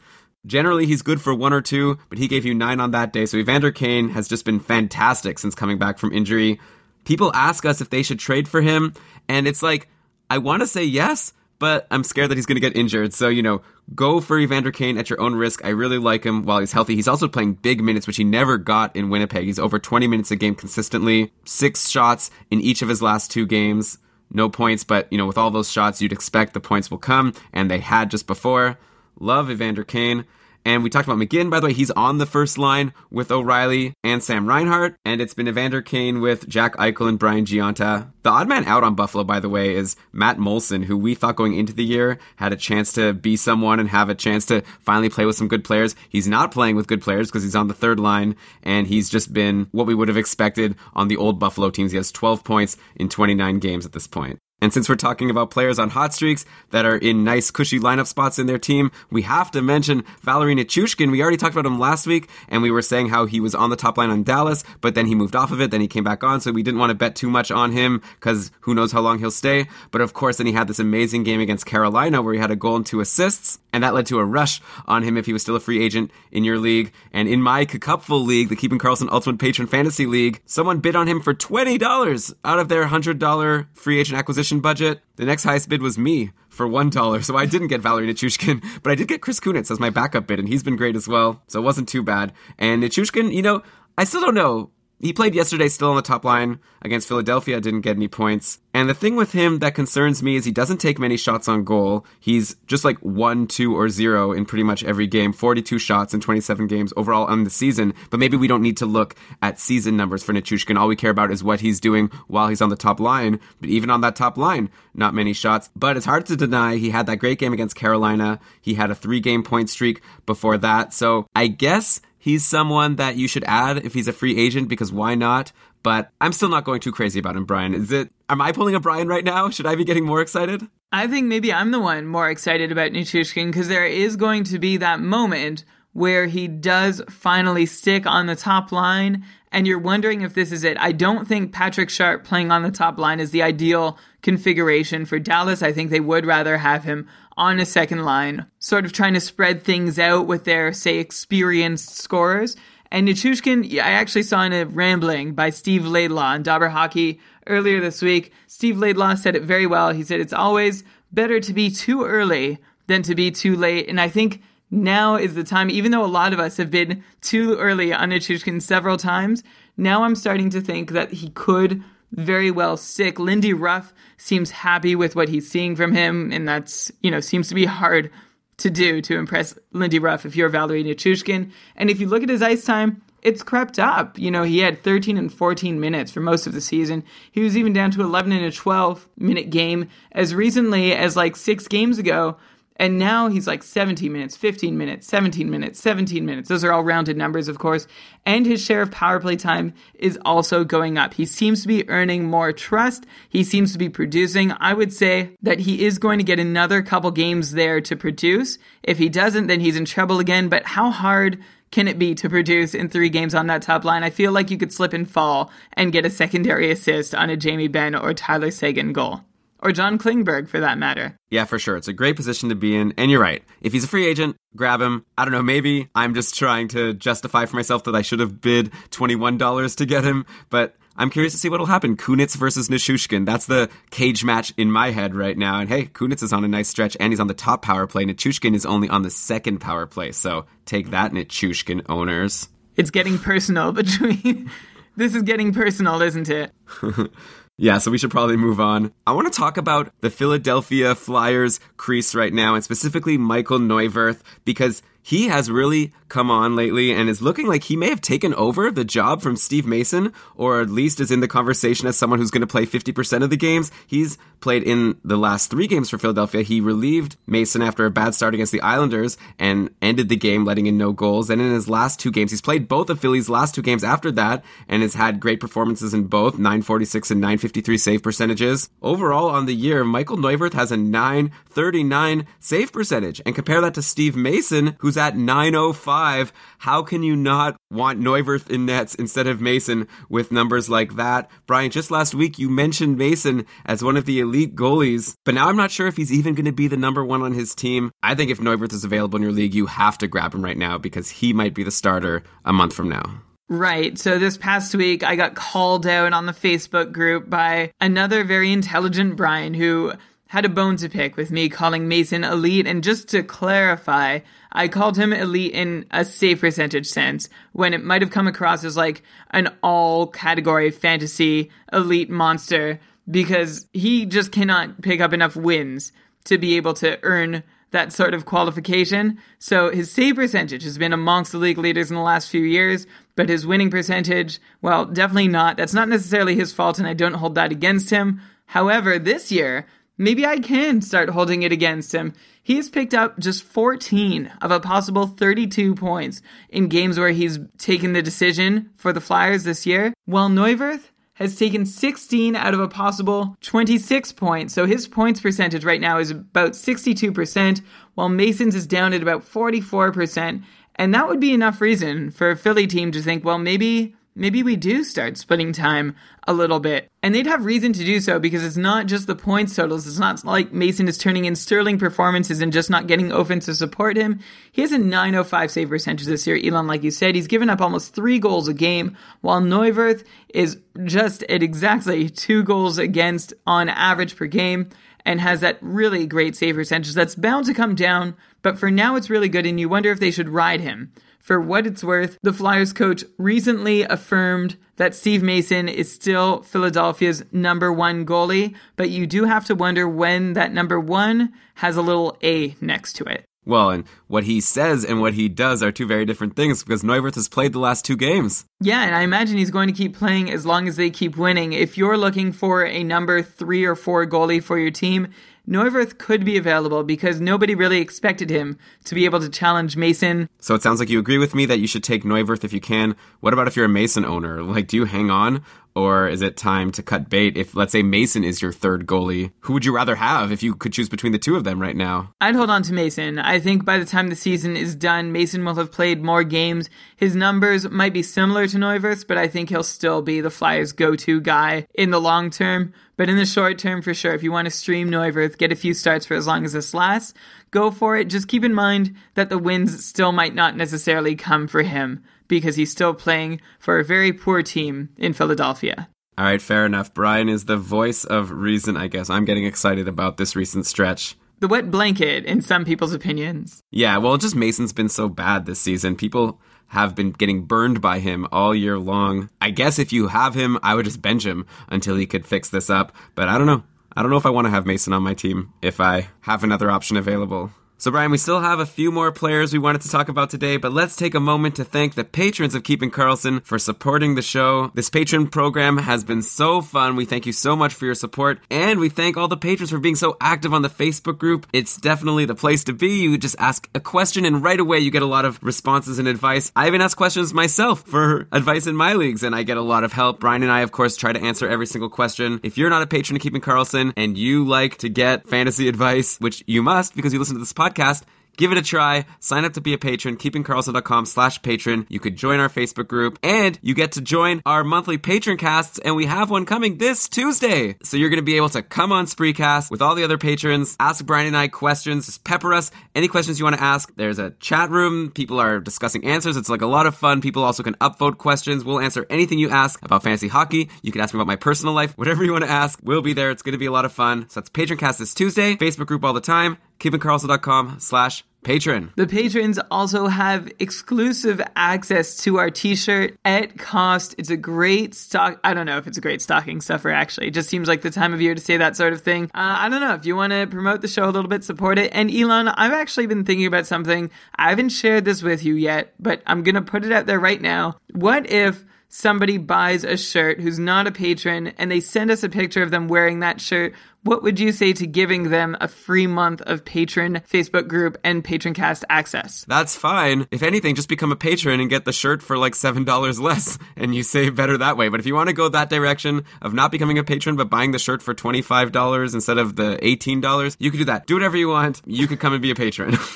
Generally, he's good for one or two, but he gave you nine on that day. So Evander Kane has just been fantastic since coming back from injury people ask us if they should trade for him, and it's like, I want to say yes, but I'm scared that he's going to get injured. So, you know, go for Evander Kane at your own risk. I really like him while he's healthy. He's also playing big minutes, which he never got in Winnipeg. He's over 20 minutes a game consistently, six shots in each of his last two games. No points, but, you know, with all those shots, you'd expect the points will come, and they had just before. Love Evander Kane. And we talked about McGinn, by the way. He's on the first line with O'Reilly and Sam Reinhart. And it's been Evander Kane with Jack Eichel and Brian Gionta. The odd man out on Buffalo, by the way, is Matt Moulson, who we thought going into the year had a chance to be someone and have a chance to finally play with some good players. He's not playing with good players because he's on the third line, and he's just been what we would have expected on the old Buffalo teams. He has 12 points in 29 games at this point. And since we're talking about players on hot streaks that are in nice, cushy lineup spots in their team, we have to mention Valeri Nichushkin. We already talked about him last week, and we were saying how he was on the top line on Dallas, but then he moved off of it, then he came back on, so we didn't want to bet too much on him because who knows how long he'll stay. But of course, then he had this amazing game against Carolina where he had a goal and two assists, and that led to a rush on him if he was still a free agent in your league. And in my Cupful League, the Keeping Karlsson Ultimate Patron Fantasy League, someone bid on him for $20 out of their $100 free agent acquisition budget. The next highest bid was me for one dollar, so I didn't get Valeri Nichushkin, but I did get Chris Kunitz as my backup bid, and he's been great as well, so it wasn't too bad. And Nichushkin, you know, I still don't know he played yesterday still on the top line against Philadelphia, didn't get any points. And the thing with him that concerns me is he doesn't take many shots on goal. He's just like 1, 2, or 0 in pretty much every game. 42 shots in 27 games overall on the season. But maybe we don't need to look at season numbers for Nichushkin. All we care about is what he's doing while he's on the top line. But even on that top line, not many shots. But it's hard to deny he had that great game against Carolina. He had a three game point streak before that. So I guess he's someone that you should add if he's a free agent because why not? But I'm still not going too crazy about him, Brian. Is it am I pulling a Brian right now? Should I be getting more excited? I think maybe I'm the one more excited about Nichushkin because there is going to be that moment where he does finally stick on the top line and you're wondering if this is it. I don't think Patrick Sharp playing on the top line is the ideal configuration for Dallas. I think they would rather have him on a second line, sort of trying to spread things out with their, say, experienced scorers. And Nichushkin, I actually saw in a rambling by Steve Laidlaw on Dobber Hockey earlier this week. Steve Laidlaw said it very well. He said it's always better to be too early than to be too late. And I think now is the time, even though a lot of us have been too early on Nichushkin several times, now I'm starting to think that he could very well sick. Lindy Ruff seems happy with what he's seeing from him, and that's, you know, seems to be hard to do to impress Lindy Ruff if you're Valeri Nichushkin. And if you look at his ice time, it's crept up. You know, he had 13 and 14 minutes for most of the season. He was even down to 11 and a 12 minute game as recently as like six games ago. And now he's like 17 minutes, 15 minutes, 17 minutes, 17 minutes. Those are all rounded numbers, of course. And his share of power play time is also going up. He seems to be earning more trust. He seems to be producing. I would say that he is going to get another couple games there to produce. If he doesn't, then he's in trouble again. But how hard can it be to produce in three games on that top line? I feel like you could slip and fall and get a secondary assist on a Jamie Benn or Tyler Seguin goal or John Klingberg for that matter. Yeah, for sure. It's a great position to be in. And you're right. If he's a free agent, grab him. I don't know, maybe I'm just trying to justify for myself that I should have bid $21 to get him, but I'm curious to see what'll happen. Kunitz versus Nichushkin. That's the cage match in my head right now. And hey, Kunitz is on a nice stretch and he's on the top power play. Nichushkin is only on the second power play. So take that, Nichushkin owners. It's getting personal between. this is getting personal, isn't it? Yeah, so we should probably move on. I want to talk about the Philadelphia Flyers crease right now, and specifically Michael Neuvirth, because he has really come on lately and is looking like he may have taken over the job from Steve Mason, or at least is in the conversation as someone who's going to play 50% of the games. He's played in the last three games for Philadelphia. He relieved Mason after a bad start against the Islanders and ended the game letting in no goals. And in his last two games, he's played both of Philly's last two games after that and has had great performances in both 946 and 953 save percentages. Overall on the year, Michael Neuvirth has a 939 save percentage. And compare that to Steve Mason, who's at 905. How can you not want Neuvirth in nets instead of Mason with numbers like that? Brian, just last week you mentioned Mason as one of the elite goalies, but now I'm not sure if he's even going to be the number one on his team. I think if Neuvirth is available in your league, you have to grab him right now because he might be the starter a month from now. Right. So this past week, I got called out on the Facebook group by another very intelligent Brian who had a bone to pick with me calling Mason elite. And just to clarify, I called him elite in a safe percentage sense when it might have come across as like an all category fantasy elite monster because he just cannot pick up enough wins to be able to earn that sort of qualification. So his save percentage has been amongst the league leaders in the last few years, but his winning percentage, well, definitely not. That's not necessarily his fault, and I don't hold that against him. However, this year, maybe I can start holding it against him. He has picked up just 14 of a possible 32 points in games where he's taken the decision for the Flyers this year, while Neuvirth has taken 16 out of a possible 26 points. So his points percentage right now is about 62%, while Mason's is down at about 44%. And that would be enough reason for a Philly team to think, well, maybe maybe we do start splitting time a little bit. And they'd have reason to do so because it's not just the points totals. It's not like Mason is turning in sterling performances and just not getting offense to support him. He has a 905 save percentage this year, Elon, like you said. He's given up almost three goals a game, while Neuvirth is just at exactly two goals against on average per game and has that really great save percentage that's bound to come down, but for now it's really good and you wonder if they should ride him. For what it's worth, the Flyers coach recently affirmed that Steve Mason is still Philadelphia's number one goalie, but you do have to wonder when that number one has a little A next to it. Well, and what he says and what he does are two very different things because Neuvirth has played the last two games. Yeah, and I imagine he's going to keep playing as long as they keep winning. If you're looking for a number three or four goalie for your team, Neuvirth could be available because nobody really expected him to be able to challenge Mason. So it sounds like you agree with me that you should take Neuvirth if you can. What about if you're a Mason owner? Like, do you hang on? Or is it time to cut bait? If, let's say, Mason is your third goalie, who would you rather have if you could choose between the two of them right now? I'd hold on to Mason. I think by the time the season is done, Mason will have played more games. His numbers might be similar to Neuvirth's, but I think he'll still be the Flyers' go to guy in the long term. But in the short term, for sure, if you want to stream Neuvirth, get a few starts for as long as this lasts, go for it. Just keep in mind that the wins still might not necessarily come for him because he's still playing for a very poor team in Philadelphia. All right, fair enough. Brian is the voice of reason, I guess. I'm getting excited about this recent stretch. The wet blanket, in some people's opinions. Yeah, well, just Mason's been so bad this season. People have been getting burned by him all year long. I guess if you have him, I would just bench him until he could fix this up. But I don't know. I don't know if I want to have Mason on my team if I have another option available. So, Brian, we still have a few more players we wanted to talk about today, but let's take a moment to thank the patrons of Keeping Karlsson for supporting the show. This patron program has been so fun. We thank you so much for your support, and we thank all the patrons for being so active on the Facebook group. It's definitely the place to be. You just ask a question, and right away you get a lot of responses and advice. I even ask questions myself for advice in my leagues, and I get a lot of help. Brian and I, of course, try to answer every single question. If you're not a patron of Keeping Karlsson and you like to get fantasy advice, which you must because you listen to this podcast, podcast. Give it a try. Sign up to be a patron, keepingkarlsson.com slash patron. You could join our Facebook group and you get to join our monthly patron casts. And we have one coming this Tuesday. So you're going to be able to come on Spreecast with all the other patrons, ask Brian and I questions, just pepper us. Any questions you want to ask. There's a chat room. People are discussing answers. It's like a lot of fun. People also can upvote questions. We'll answer anything you ask about fantasy hockey. You can ask me about my personal life. Whatever you want to ask, we'll be there. It's going to be a lot of fun. So that's Patron Cast this Tuesday. Facebook group all the time keepingkarlsson.com slash Patron. The patrons also have exclusive access to our t-shirt at cost. It's a great stock. I don't know if it's a great stocking stuffer, actually. It just seems like the time of year to say that sort of thing. Uh, I don't know. If you want to promote the show a little bit, support it. And Elon, I've actually been thinking about something. I haven't shared this with you yet, but I'm going to put it out there right now. What if somebody buys a shirt who's not a patron and they send us a picture of them wearing that shirt, what would you say to giving them a free month of patron Facebook group and patroncast access? That's fine. If anything, just become a patron and get the shirt for like $7 less and you save better that way. But if you want to go that direction of not becoming a patron but buying the shirt for $25 instead of the $18, you could do that. Do whatever you want. You could come and be a patron.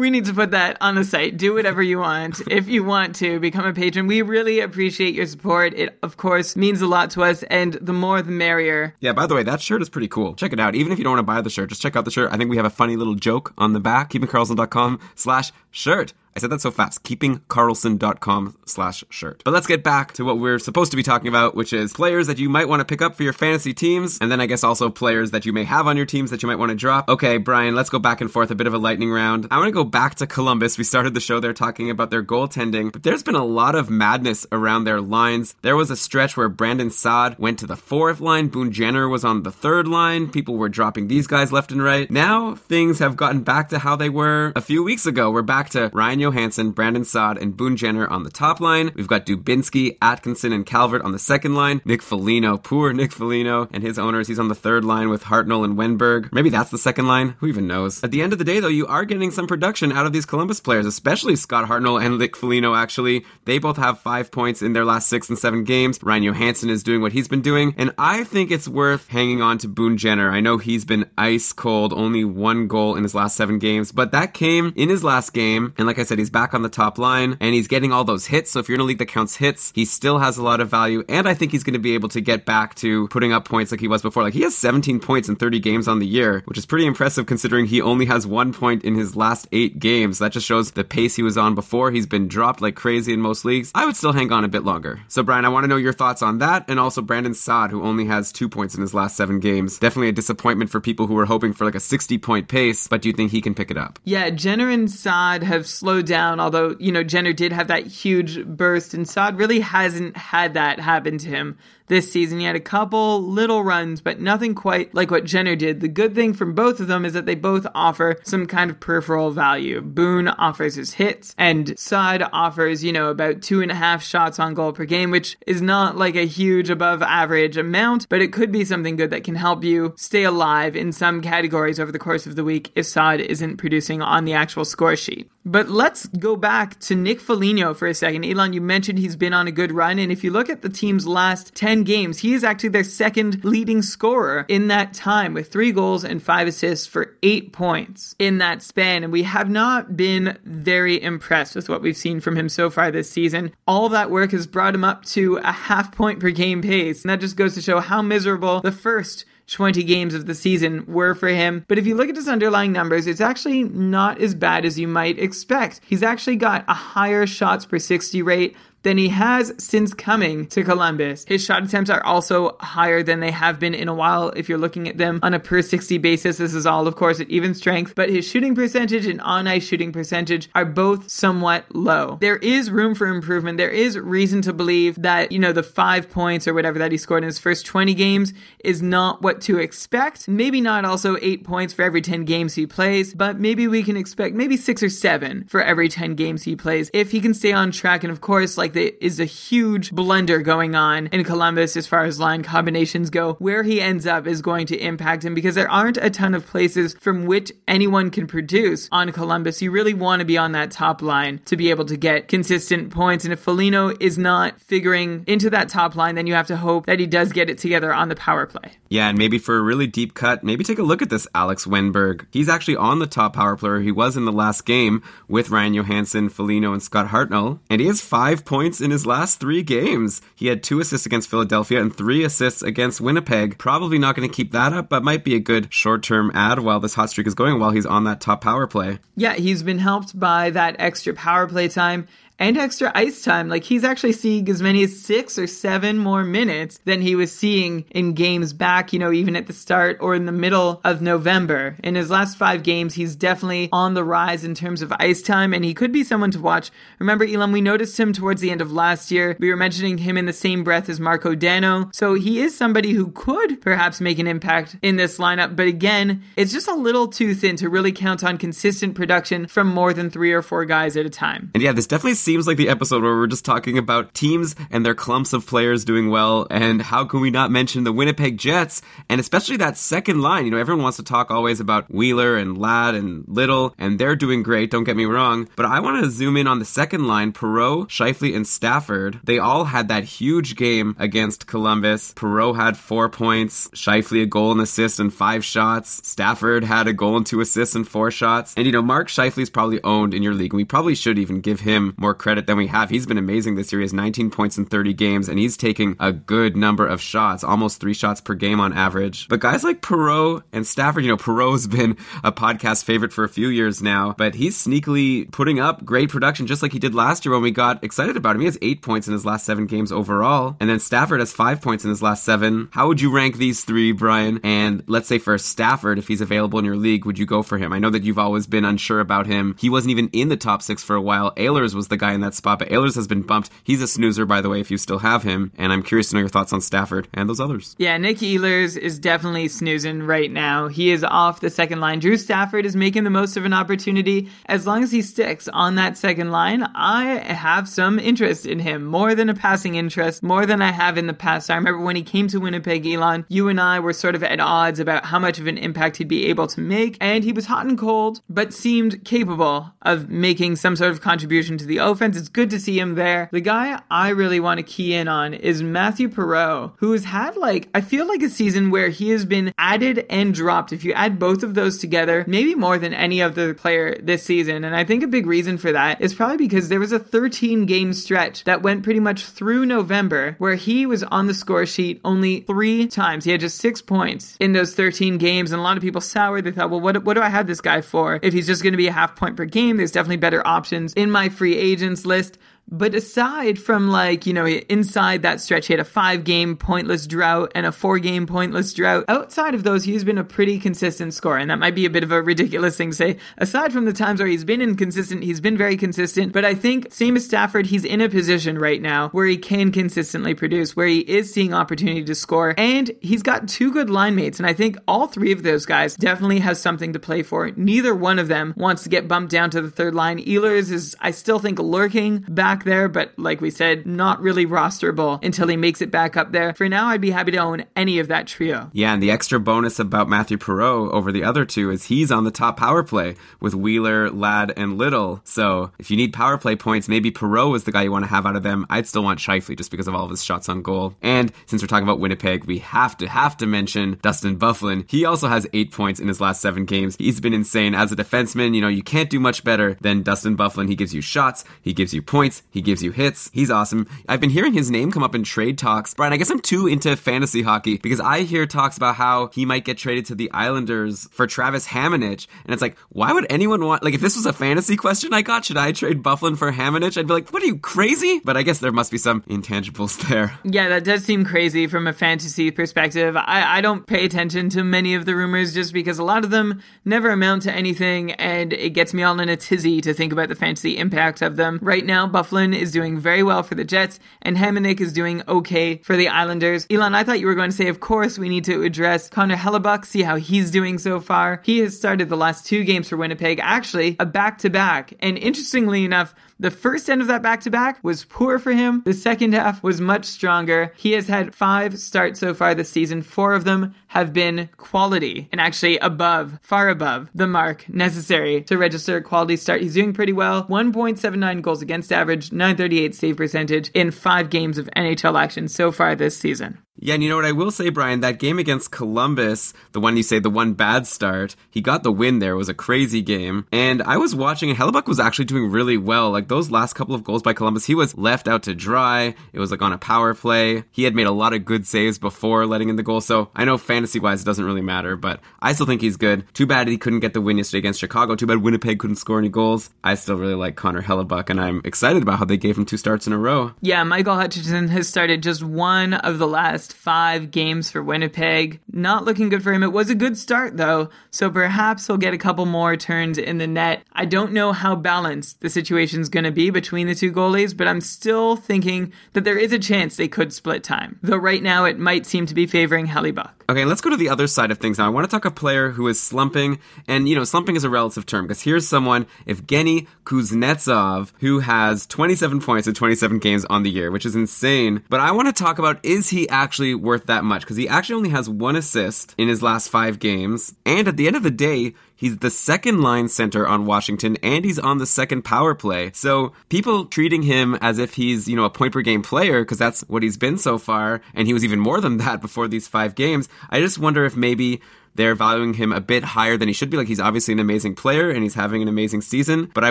We need to put that on the site. Do whatever you want. if you want to become a patron, we really appreciate your support. It, of course, means a lot to us, and the more the merrier. Yeah, by the way, that shirt is pretty cool. Check it out. Even if you don't want to buy the shirt, just check out the shirt. I think we have a funny little joke on the back, keepingkarlsson.com slash shirt. I said that so fast. Keepingkarlsson.com slash shirt. But let's get back to what we're supposed to be talking about, which is players that you might want to pick up for your fantasy teams, and then I guess also players that you may have on your teams that you might want to drop. Okay, Brian, let's go back and forth, a bit of a lightning round. I want to go back to Columbus. We started the show there talking about their goaltending, but there's been a lot of madness around their lines. There was a stretch where Brandon Saad went to the fourth line, Boone Jenner was on the third line, people were dropping these guys left and right. Now things have gotten back to how they were a few weeks ago. We're back to Ryan Johansen, Brandon Saad, and Boone Jenner on the top line. We've got Dubinsky, Atkinson, and Calvert on the second line. Nick Foligno, poor Nick Foligno, and his owners. He's on the third line with Hartnell and Wennberg. Maybe that's the second line. Who even knows? At the end of the day, though, you are getting some production out of these Columbus players, especially Scott Hartnell and Nick Foligno. Actually, they both have five points in their last six and seven games. Ryan Johansen is doing what he's been doing, and I think it's worth hanging on to Boone Jenner. I know he's been ice cold, only one goal in his last seven games, but that came in his last game, and like I said, he's back on the top line, and he's getting all those hits. So if you're in a league that counts hits, he still has a lot of value, and I think he's going to be able to get back to putting up points like he was before. Like he has 17 points in 30 games on the year, which is pretty impressive considering he only has one point in his last eight games. That just shows the pace he was on before. He's been dropped like crazy in most leagues. I would still hang on a bit longer. So Brian, I want to know your thoughts on that, and also Brandon Saad, who only has two points in his last seven games. Definitely a disappointment for people who were hoping for like a 60 point pace, but do you think he can pick it up? Yeah, Jenner and Saad have slowed down, although, you know, Jenner did have that huge burst, and Saad really hasn't had that happen to him this season. He had a couple little runs, but nothing quite like what Jenner did. The good thing from both of them is that they both offer some kind of peripheral value. Boone offers his hits, and Saad offers, you know, about two and a half shots on goal per game, which is not like a huge above average amount, but it could be something good that can help you stay alive in some categories over the course of the week if Saad isn't producing on the actual score sheet. But let's go back to Nick Foligno for a second. Elon, you mentioned he's been on a good run, and if you look at the team's last 10 games, he is actually their second leading scorer in that time with three goals and five assists for eight points in that span. And we have not been very impressed with what we've seen from him so far this season. All that work has brought him up to a half point per game pace, and that just goes to show how miserable the first 20 games of the season were for him. But if you look at his underlying numbers, it's actually not as bad as you might expect. He's actually got a higher shots per 60 rate than he has since coming to Columbus. His shot attempts are also higher than they have been in a while if you're looking at them on a per 60 basis. This is all, of course, at even strength, but his shooting percentage and on ice shooting percentage are both somewhat low. There is room for improvement. There is reason to believe that, you know, the five points or whatever that he scored in his first 20 games is not what to expect. Maybe not also eight points for every 10 games he plays, but maybe we can expect maybe six or seven for every 10 games he plays if he can stay on track. And of course, like there is a huge blender going on in Columbus as far as line combinations go. Where he ends up is going to impact him because there aren't a ton of places from which anyone can produce on Columbus. You really want to be on that top line to be able to get consistent points. And if Foligno is not figuring into that top line, then you have to hope that he does get it together on the power play. Yeah, and maybe for a really deep cut, maybe take a look at this Alex Wennberg. He's actually on the top power player. He was in the last game with Ryan Johansen, Foligno, and Scott Hartnell, and he has five points in his last three games. He had two assists against Philadelphia and three assists against Winnipeg. Probably not going to keep that up, but might be a good short term ad while this hot streak is going, while he's on that top power play. Yeah, he's been helped by that extra power play time and extra ice time. Like he's actually seeing as many as six or seven more minutes than he was seeing in games back, you know, even at the start or in the middle of November. In his last five games, he's definitely on the rise in terms of ice time, and he could be someone to watch. Remember, Elam, we noticed him towards the end of last year. We were mentioning him in the same breath as Marco Dano. So he is somebody who could perhaps make an impact in this lineup. But again, it's just a little too thin to really count on consistent production from more than three or four guys at a time. And yeah, this definitely seems like the episode where we're just talking about teams and their clumps of players doing well. And how can we not mention the Winnipeg Jets and especially that second line? You know, everyone wants to talk always about Wheeler and Ladd and Little, and they're doing great, don't get me wrong. But I want to zoom in on the second line Perreault, Scheifele, and Stafford. They all had that huge game against Columbus. Perreault had four points, Scheifele a goal and assist and five shots. Stafford had a goal and two assists and four shots. And you know, Mark Scheifele's probably owned in your league, and we probably should even give him more credit than we have. He's been amazing this year. He has 19 points in 30 games, and he's taking a good number of shots, almost three shots per game on average. But guys like Perreault and Stafford, you know, Perreault's been a podcast favorite for a few years now, but he's sneakily putting up great production just like he did last year when we got excited about him. He has eight points in his last seven games overall, and then Stafford has five points in his last seven. How would you rank these three, Brian? And let's say for Stafford, if he's available in your league, would you go for him? I know that you've always been unsure about him. He wasn't even in the top six for a while. Ehlers was the guy in that spot, but Ehlers has been bumped. He's a snoozer, by the way, if you still have him. And I'm curious to know your thoughts on Stafford and those others. Yeah, Nick Ehlers is definitely snoozing right now. He is off the second line. Drew Stafford is making the most of an opportunity. As long as he sticks on that second line, I have some interest in him. More than a passing interest, more than I have in the past. I remember when he came to Winnipeg, Elon, you and I were sort of at odds about how much of an impact he'd be able to make. And he was hot and cold, but seemed capable of making some sort of contribution to the offense. It's good to see him there. The guy I really want to key in on is Matthew Perreault, who has had like, I feel like a season where he has been added and dropped. If you add both of those together, maybe more than any other player this season. And I think a big reason for that is probably because there was a 13 game stretch that went pretty much through November where he was on the score sheet only three times. He had just six points in those 13 games. And a lot of people soured. They thought, well, what, what do I have this guy for? If he's just going to be a half point per game, there's definitely better options in my free agents list. But aside from like, you know, inside that stretch, he had a five game pointless drought and a four game pointless drought. Outside of those, he's been a pretty consistent scorer. And that might be a bit of a ridiculous thing to say. Aside from the times where he's been inconsistent, he's been very consistent. But I think, same as Stafford, he's in a position right now where he can consistently produce, where he is seeing opportunity to score. And he's got two good line mates. And I think all three of those guys definitely has something to play for. Neither one of them wants to get bumped down to the third line. Ehlers is, I still think, lurking back there, but like we said, not really rosterable until he makes it back up there. For now, I'd be happy to own any of that trio. Yeah, and the extra bonus about Matthew Perreault over the other two is he's on the top power play with Wheeler, Ladd, and Little. So if you need power play points, maybe Perreault is the guy you want to have out of them. I'd still want Scheifele just because of all of his shots on goal. And since we're talking about Winnipeg, we have to have to mention Dustin Byfuglien. He also has eight points in his last seven games. He's been insane as a defenseman. You know, you can't do much better than Dustin Byfuglien. He gives you shots, he gives you points, he gives you hits. He's awesome. I've been hearing his name come up in trade talks. Brian, I guess I'm too into fantasy hockey because I hear talks about how he might get traded to the Islanders for Travis Hamonic. And it's like, why would anyone want, like, if this was a fantasy question I got, should I trade Byfuglien for Hamonic? I'd be like, what are you, crazy? But I guess there must be some intangibles there. Yeah, that does seem crazy from a fantasy perspective. I, I don't pay attention to many of the rumors just because a lot of them never amount to anything and it gets me all in a tizzy to think about the fantasy impact of them. Right now, Byfuglien is doing very well for the Jets and Hamonic is doing okay for the Islanders. Elon, I thought you were going to say, of course, we need to address Connor Hellebuyck, see how he's doing so far. He has started the last two games for Winnipeg, actually a back to back. And interestingly enough, the first end of that back to back was poor for him. The second half was much stronger. He has had five starts so far this season. Four of them have been quality and actually above, far above the mark necessary to register a quality start. He's doing pretty well. 1.79 goals against average, 938 save percentage in five games of NHL action so far this season. Yeah, and you know what I will say, Brian? That game against Columbus, the one you say the one bad start, he got the win there. It was a crazy game. And I was watching, and Hellebuyck was actually doing really well. Like those last couple of goals by Columbus, he was left out to dry. It was like on a power play. He had made a lot of good saves before letting in the goal. So I know fantasy wise it doesn't really matter, but I still think he's good. Too bad he couldn't get the win yesterday against Chicago. Too bad Winnipeg couldn't score any goals. I still really like Connor Hellebuyck, and I'm excited about how they gave him two starts in a row. Yeah, Michael Hutchinson has started just one of the last five games for Winnipeg. Not looking good for him. It was a good start, though, so perhaps he'll get a couple more turns in the net. I don't know how balanced the situation's going to be between the two goalies, but I'm still thinking that there is a chance they could split time. Though right now it might seem to be favoring Hellebuyck. Okay, let's go to the other side of things now. I want to talk a player who is slumping, and you know, slumping is a relative term because here's someone, Evgeny Kuznetsov, who has 27 points in 27 games on the year, which is insane. But I want to talk about is he actually worth that much? Because he actually only has one assist in his last five games, and at the end of the day, He's the second line center on Washington and he's on the second power play. So people treating him as if he's, you know, a point per game player because that's what he's been so far. And he was even more than that before these five games. I just wonder if maybe they're valuing him a bit higher than he should be. Like he's obviously an amazing player and he's having an amazing season, but I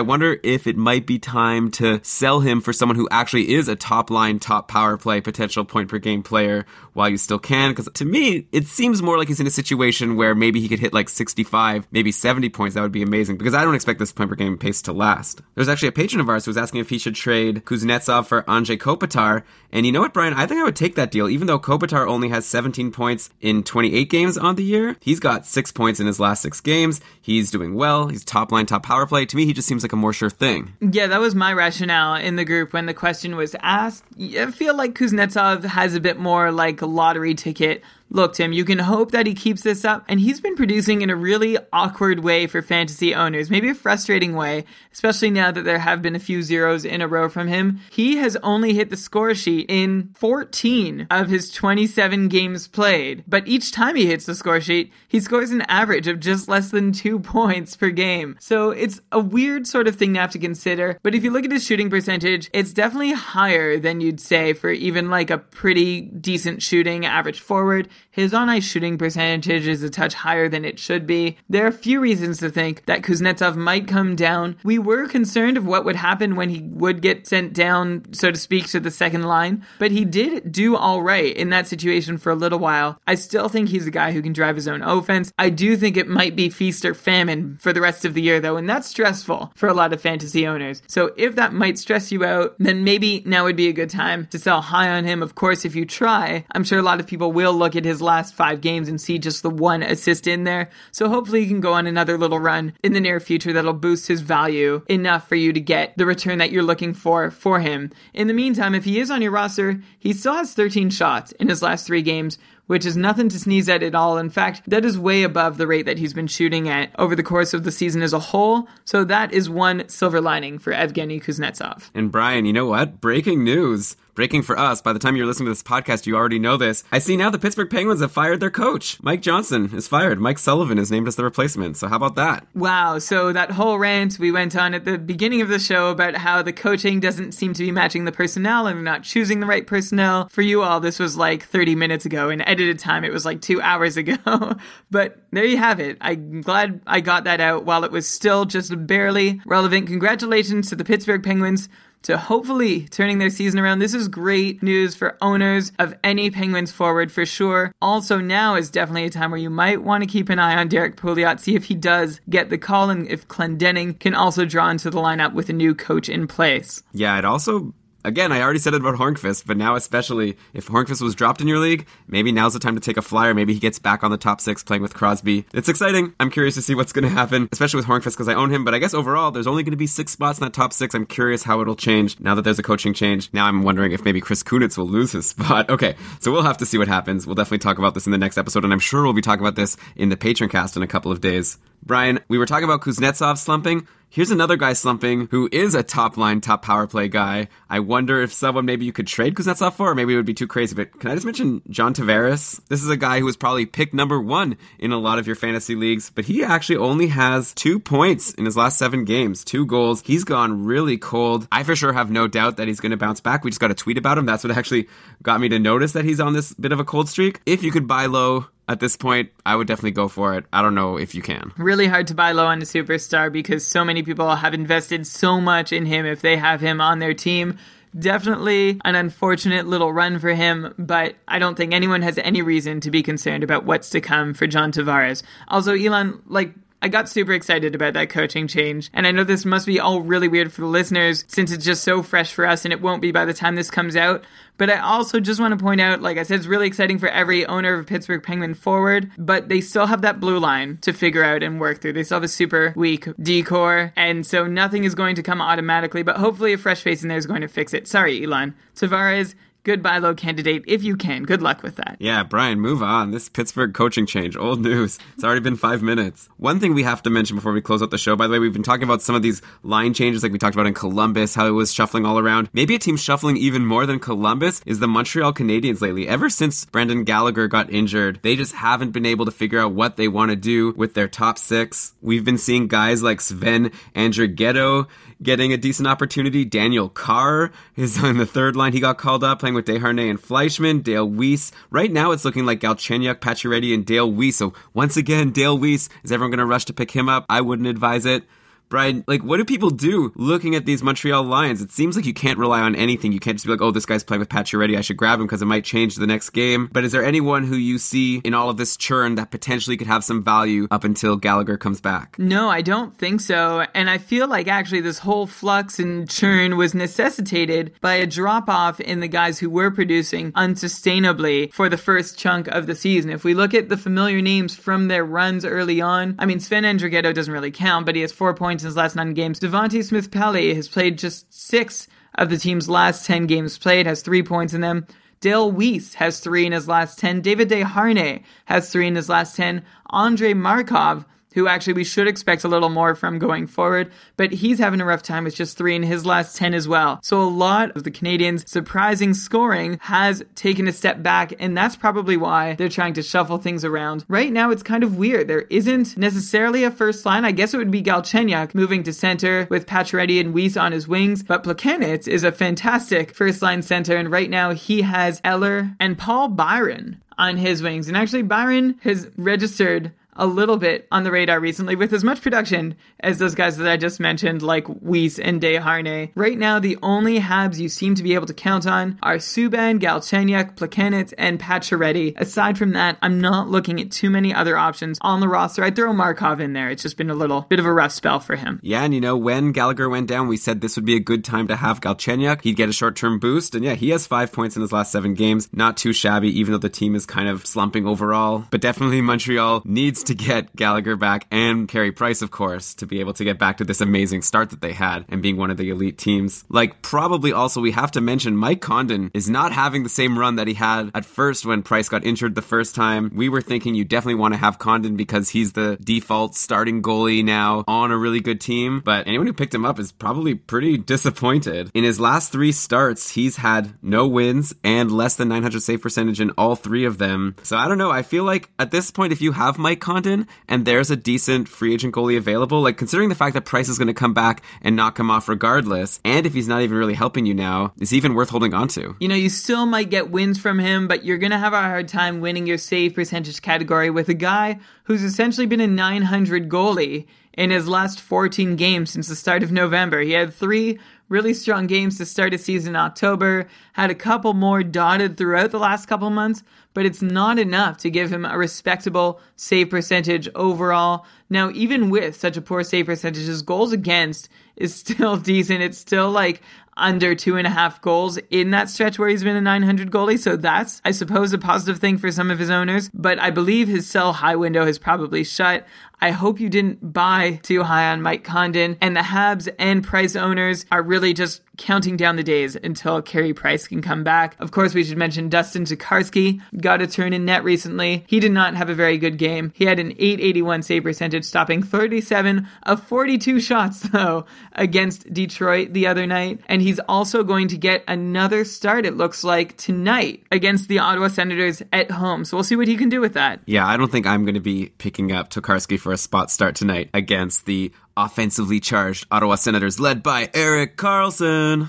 wonder if it might be time to sell him for someone who actually is a top line, top power play potential point per game player while you still can. Because to me, it seems more like he's in a situation where maybe he could hit like 65, maybe 70 points. That would be amazing because I don't expect this point per game pace to last. There's actually a patron of ours who was asking if he should trade Kuznetsov for Anze Kopitar. And you know what, Brian? I think I would take that deal, even though Kopitar only has 17 points in 28 games on the year. He's got six points in his last six games. He's doing well. He's top line, top power play. To me, he just seems like a more sure thing. Yeah, that was my rationale in the group when the question was asked. I feel like Kuznetsov has a bit more like a lottery ticket look, Tim, you can hope that he keeps this up. And he's been producing in a really awkward way for fantasy owners, maybe a frustrating way, especially now that there have been a few zeros in a row from him. He has only hit the score sheet in 14 of his 27 games played. But each time he hits the score sheet, he scores an average of just less than two points per game. So it's a weird sort of thing to have to consider. But if you look at his shooting percentage, it's definitely higher than you'd say for even like a pretty decent shooting average forward. His on ice shooting percentage is a touch higher than it should be. There are a few reasons to think that Kuznetsov might come down. We were concerned of what would happen when he would get sent down, so to speak, to the second line, but he did do all right in that situation for a little while. I still think he's a guy who can drive his own offense. I do think it might be feast or famine for the rest of the year, though, and that's stressful for a lot of fantasy owners. So if that might stress you out, then maybe now would be a good time to sell high on him. Of course, if you try, I'm sure a lot of people will look at his last five games and see just the one assist in there. So hopefully he can go on another little run in the near future that'll boost his value enough for you to get the return that you're looking for for him. In the meantime, if he is on your roster, he still has 13 shots in his last three games, which is nothing to sneeze at at all. In fact, that is way above the rate that he's been shooting at over the course of the season as a whole. So that is one silver lining for Evgeny Kuznetsov. And Brian, you know what? Breaking news. Breaking for us, by the time you're listening to this podcast, you already know this. I see now the Pittsburgh Penguins have fired their coach. Mike Johnston is fired. Mike Sullivan is named as the replacement. So how about that? Wow, so that whole rant we went on at the beginning of the show about how the coaching doesn't seem to be matching the personnel and not choosing the right personnel. For you all, this was like 30 minutes ago. In edited time, it was like two hours ago. but there you have it. I'm glad I got that out while it was still just barely relevant. Congratulations to the Pittsburgh Penguins to hopefully turning their season around. This is great news for owners of any Penguins forward for sure. Also, now is definitely a time where you might want to keep an eye on Derrick Pouliot, see if he does get the call and if Clendening can also draw into the lineup with a new coach in place. Yeah, it also again, I already said it about Hornqvist, but now especially if Hornqvist was dropped in your league, maybe now's the time to take a flyer. Maybe he gets back on the top six playing with Crosby. It's exciting. I'm curious to see what's going to happen, especially with Hornqvist because I own him. But I guess overall, there's only going to be six spots in that top six. I'm curious how it'll change now that there's a coaching change. Now I'm wondering if maybe Chris Kunitz will lose his spot. Okay, so we'll have to see what happens. We'll definitely talk about this in the next episode, and I'm sure we'll be talking about this in the Patron cast in a couple of days. Brian, we were talking about Kuznetsov slumping. Here's another guy slumping who is a top line, top power play guy. I wonder if someone maybe you could trade Kuznetsov for, or maybe it would be too crazy. But can I just mention John Tavares? This is a guy who was probably picked number one in a lot of your fantasy leagues, but he actually only has two points in his last seven games, two goals. He's gone really cold. I for sure have no doubt that he's going to bounce back. We just got a tweet about him. That's what actually got me to notice that he's on this bit of a cold streak. If you could buy low, at this point, I would definitely go for it. I don't know if you can. Really hard to buy low on a superstar because so many people have invested so much in him if they have him on their team. Definitely an unfortunate little run for him, but I don't think anyone has any reason to be concerned about what's to come for John Tavares. Also, Elon, like, I got super excited about that coaching change, and I know this must be all really weird for the listeners since it's just so fresh for us and it won't be by the time this comes out. But I also just want to point out, like I said, it's really exciting for every owner of Pittsburgh Penguin forward, but they still have that blue line to figure out and work through. They still have a super weak D corps, and so nothing is going to come automatically, but hopefully a fresh face in there is going to fix it. Sorry, Elon. Tavares, good low candidate if you can. Good luck with that. Yeah, Brian, move on. This Pittsburgh coaching change, old news. It's already been five minutes. One thing we have to mention before we close out the show, by the way, we've been talking about some of these line changes like we talked about in Columbus, how it was shuffling all around. Maybe a team shuffling even more than Columbus is the Montreal Canadiens lately. Ever since Brendan Gallagher got injured, they just haven't been able to figure out what they want to do with their top six. We've been seeing guys like Sven Andrighetto getting a decent opportunity. Daniel Carr is on the third line. He got called up playing with Desharnais and Fleischmann, Dale Weise. Right now it's looking like Galchenyuk, Pacioretty, and Dale Weise. So once again, Dale Weise, is everyone going to rush to pick him up? I wouldn't advise it. Brian, like, what do people do looking at these Montreal Lions? It seems like you can't rely on anything. You can't just be like, oh, this guy's playing with Pacioretty. I should grab him because it might change the next game. But is there anyone who you see in all of this churn that potentially could have some value up until Gallagher comes back? No, I don't think so. And I feel like actually this whole flux and churn was necessitated by a drop off in the guys who were producing unsustainably for the first chunk of the season. If we look at the familiar names from their runs early on, I mean, Sven Andrighetto doesn't really count, but he has four points in his last nine games. Devante Smith-Pelly has played just six of the team's last 10 games played, has three points in them. Dale Weise has three in his last 10. David Desharnais has three in his last 10. Andrei Markov who actually we should expect a little more from going forward, but he's having a rough time with just three in his last 10 as well. So a lot of the Canadiens' surprising scoring has taken a step back, and that's probably why they're trying to shuffle things around. Right now, it's kind of weird. There isn't necessarily a first line. I guess it would be Galchenyuk moving to center with Pacioretty and Weise on his wings, but Plekanec is a fantastic first line center, and right now he has Eller and Paul Byron on his wings. And actually, Byron has registered a little bit on the radar recently with as much production as those guys that I just mentioned, like Weise and Desharnais. Right now, the only Habs you seem to be able to count on are Subban, Galchenyuk, Plekanec, and Pacioretty. Aside from that, I'm not looking at too many other options on the roster. I'd throw Markov in there. It's just been a little bit of a rough spell for him. Yeah, and you know, when Gallagher went down, we said this would be a good time to have Galchenyuk. He'd get a short term boost, and yeah, he has five points in his last seven games. Not too shabby, even though the team is kind of slumping overall. But definitely Montreal needs to get Gallagher back and Carey Price, of course, to be able to get back to this amazing start that they had and being one of the elite teams. Like, probably also we have to mention Mike Condon is not having the same run that he had at first when Price got injured the first time. We were thinking you definitely want to have Condon because he's the default starting goalie now on a really good team. But anyone who picked him up is probably pretty disappointed. In his last three starts, he's had no wins and less than 900 save percentage in all three of them. So I don't know. I feel like at this point, if you have Mike Condon and there's a decent free agent goalie available, like considering the fact that Price is going to come back and knock him off regardless, and if he's not even really helping you now, it's even worth holding on to. You know, you still might get wins from him, but you're going to have a hard time winning your save percentage category with a guy who's essentially been a 900 goalie in his last 14 games since the start of November. He had three really strong games to start a season in October, had a couple more dotted throughout the last couple months, but it's not enough to give him a respectable save percentage overall. Now, even with such a poor save percentage, his goals against is still decent. It's still like under two and a half goals in that stretch where he's been a 900 goalie. So that's, I suppose, a positive thing for some of his owners. But I believe his sell high window has probably shut. I hope you didn't buy too high on Mike Condon. And the Habs and Price owners are really just counting down the days until Carey Price can come back. Of course, we should mention Dustin Tokarski got a turn in net recently. He did not have a very good game. He had an 881 save percentage, stopping 37 of 42 shots, though, against Detroit the other night. And he's also going to get another start, it looks like, tonight against the Ottawa Senators at home. So we'll see what he can do with that. Yeah, I don't think I'm going to be picking up Tokarski for a spot start tonight against the offensively charged Ottawa Senators led by Erik Karlsson.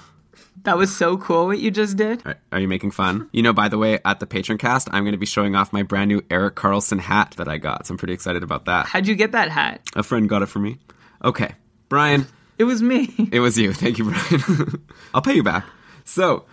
That was so cool what you just did. Are, are you making fun? You know, by the way, at the Patreon cast, I'm going to be showing off my brand new Erik Karlsson hat that I got. So I'm pretty excited about that. How'd you get that hat? A friend got it for me. Okay, Brian, It was me. it was you. Thank you, Brian. I'll pay you back. So,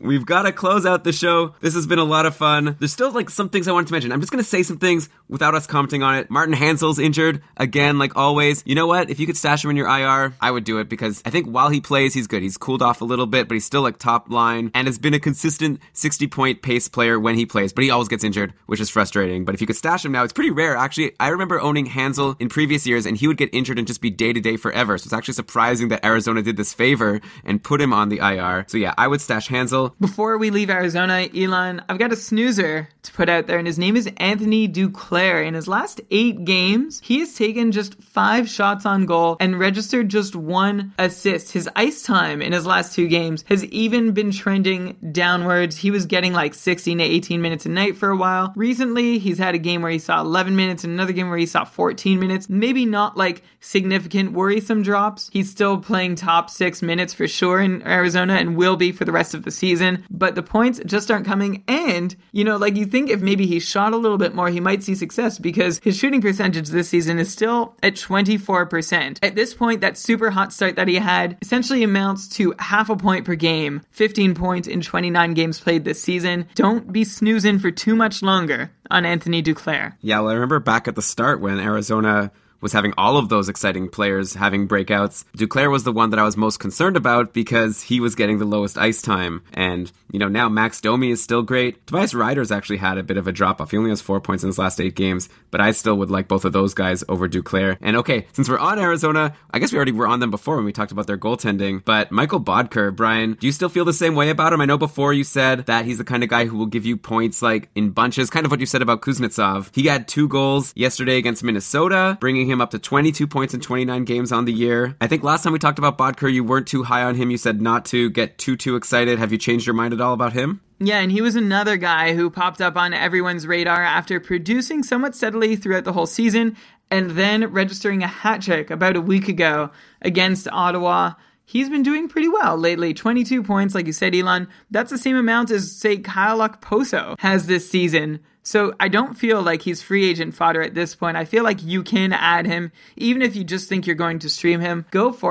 we've got to close out the show. This has been a lot of fun. There's still like some things I wanted to mention. I'm just going to say some things without us commenting on it. Martin Hanzal's injured again, like always. You know what? If you could stash him in your IR, I would do it because I think while he plays, he's good. He's cooled off a little bit, but he's still like top line and has been a consistent 60 point pace player when he plays, but he always gets injured, which is frustrating. But if you could stash him now, it's pretty rare. Actually, I remember owning Hanzal in previous years and he would get injured and just be day to day forever. So it's actually surprising that Arizona did this favor and put him on the IR. So yeah, I would stash Hanzal. Before we leave Arizona, Elon, I've got a snoozer to put out there, and his name is Anthony Duclair. In his last eight games, he has taken just five shots on goal and registered just one assist. His ice time in his last two games has even been trending downwards. He was getting like 16 to 18 minutes a night for a while. Recently, he's had a game where he saw 11 minutes and another game where he saw 14 minutes. Maybe not like significant worrisome drops. He's still playing top six minutes for sure in Arizona and will be for the rest of the season. But the points just aren't coming. And, you know, like you think if maybe he shot a little bit more, he might see success because his shooting percentage this season is still at 24%. At this point, that super hot start that he had essentially amounts to half a point per game, 15 points in 29 games played this season. Don't be snoozing for too much longer on Anthony Duclair. Yeah, well, I remember back at the start when Arizona was having all of those exciting players having breakouts. Duclair was the one that I was most concerned about because he was getting the lowest ice time. And, you know, now Max Domi is still great. Tobias Rieder's actually had a bit of a drop off. He only has four points in his last eight games, but I still would like both of those guys over Duclair. And okay, since we're on Arizona, I guess we already were on them before when we talked about their goaltending, but Mikkel Boedker, Brian, do you still feel the same way about him? I know before you said that he's the kind of guy who will give you points like in bunches, kind of what you said about Kuznetsov. He had two goals yesterday against Minnesota, bringing him up to 22 points in 29 games on the year. I think last time we talked about Boedker, you weren't too high on him. You said not to get too, too excited. Have you changed your mind at all about him? Yeah, and he was another guy who popped up on everyone's radar after producing somewhat steadily throughout the whole season and then registering a hat trick about a week ago against Ottawa. He's been doing pretty well lately. 22 points, like you said, Elon. That's the same amount as, say, Kyle Poso has this season. So I don't feel like he's free agent fodder at this point. I feel like you can add him, even if you just think you're going to stream him. Go for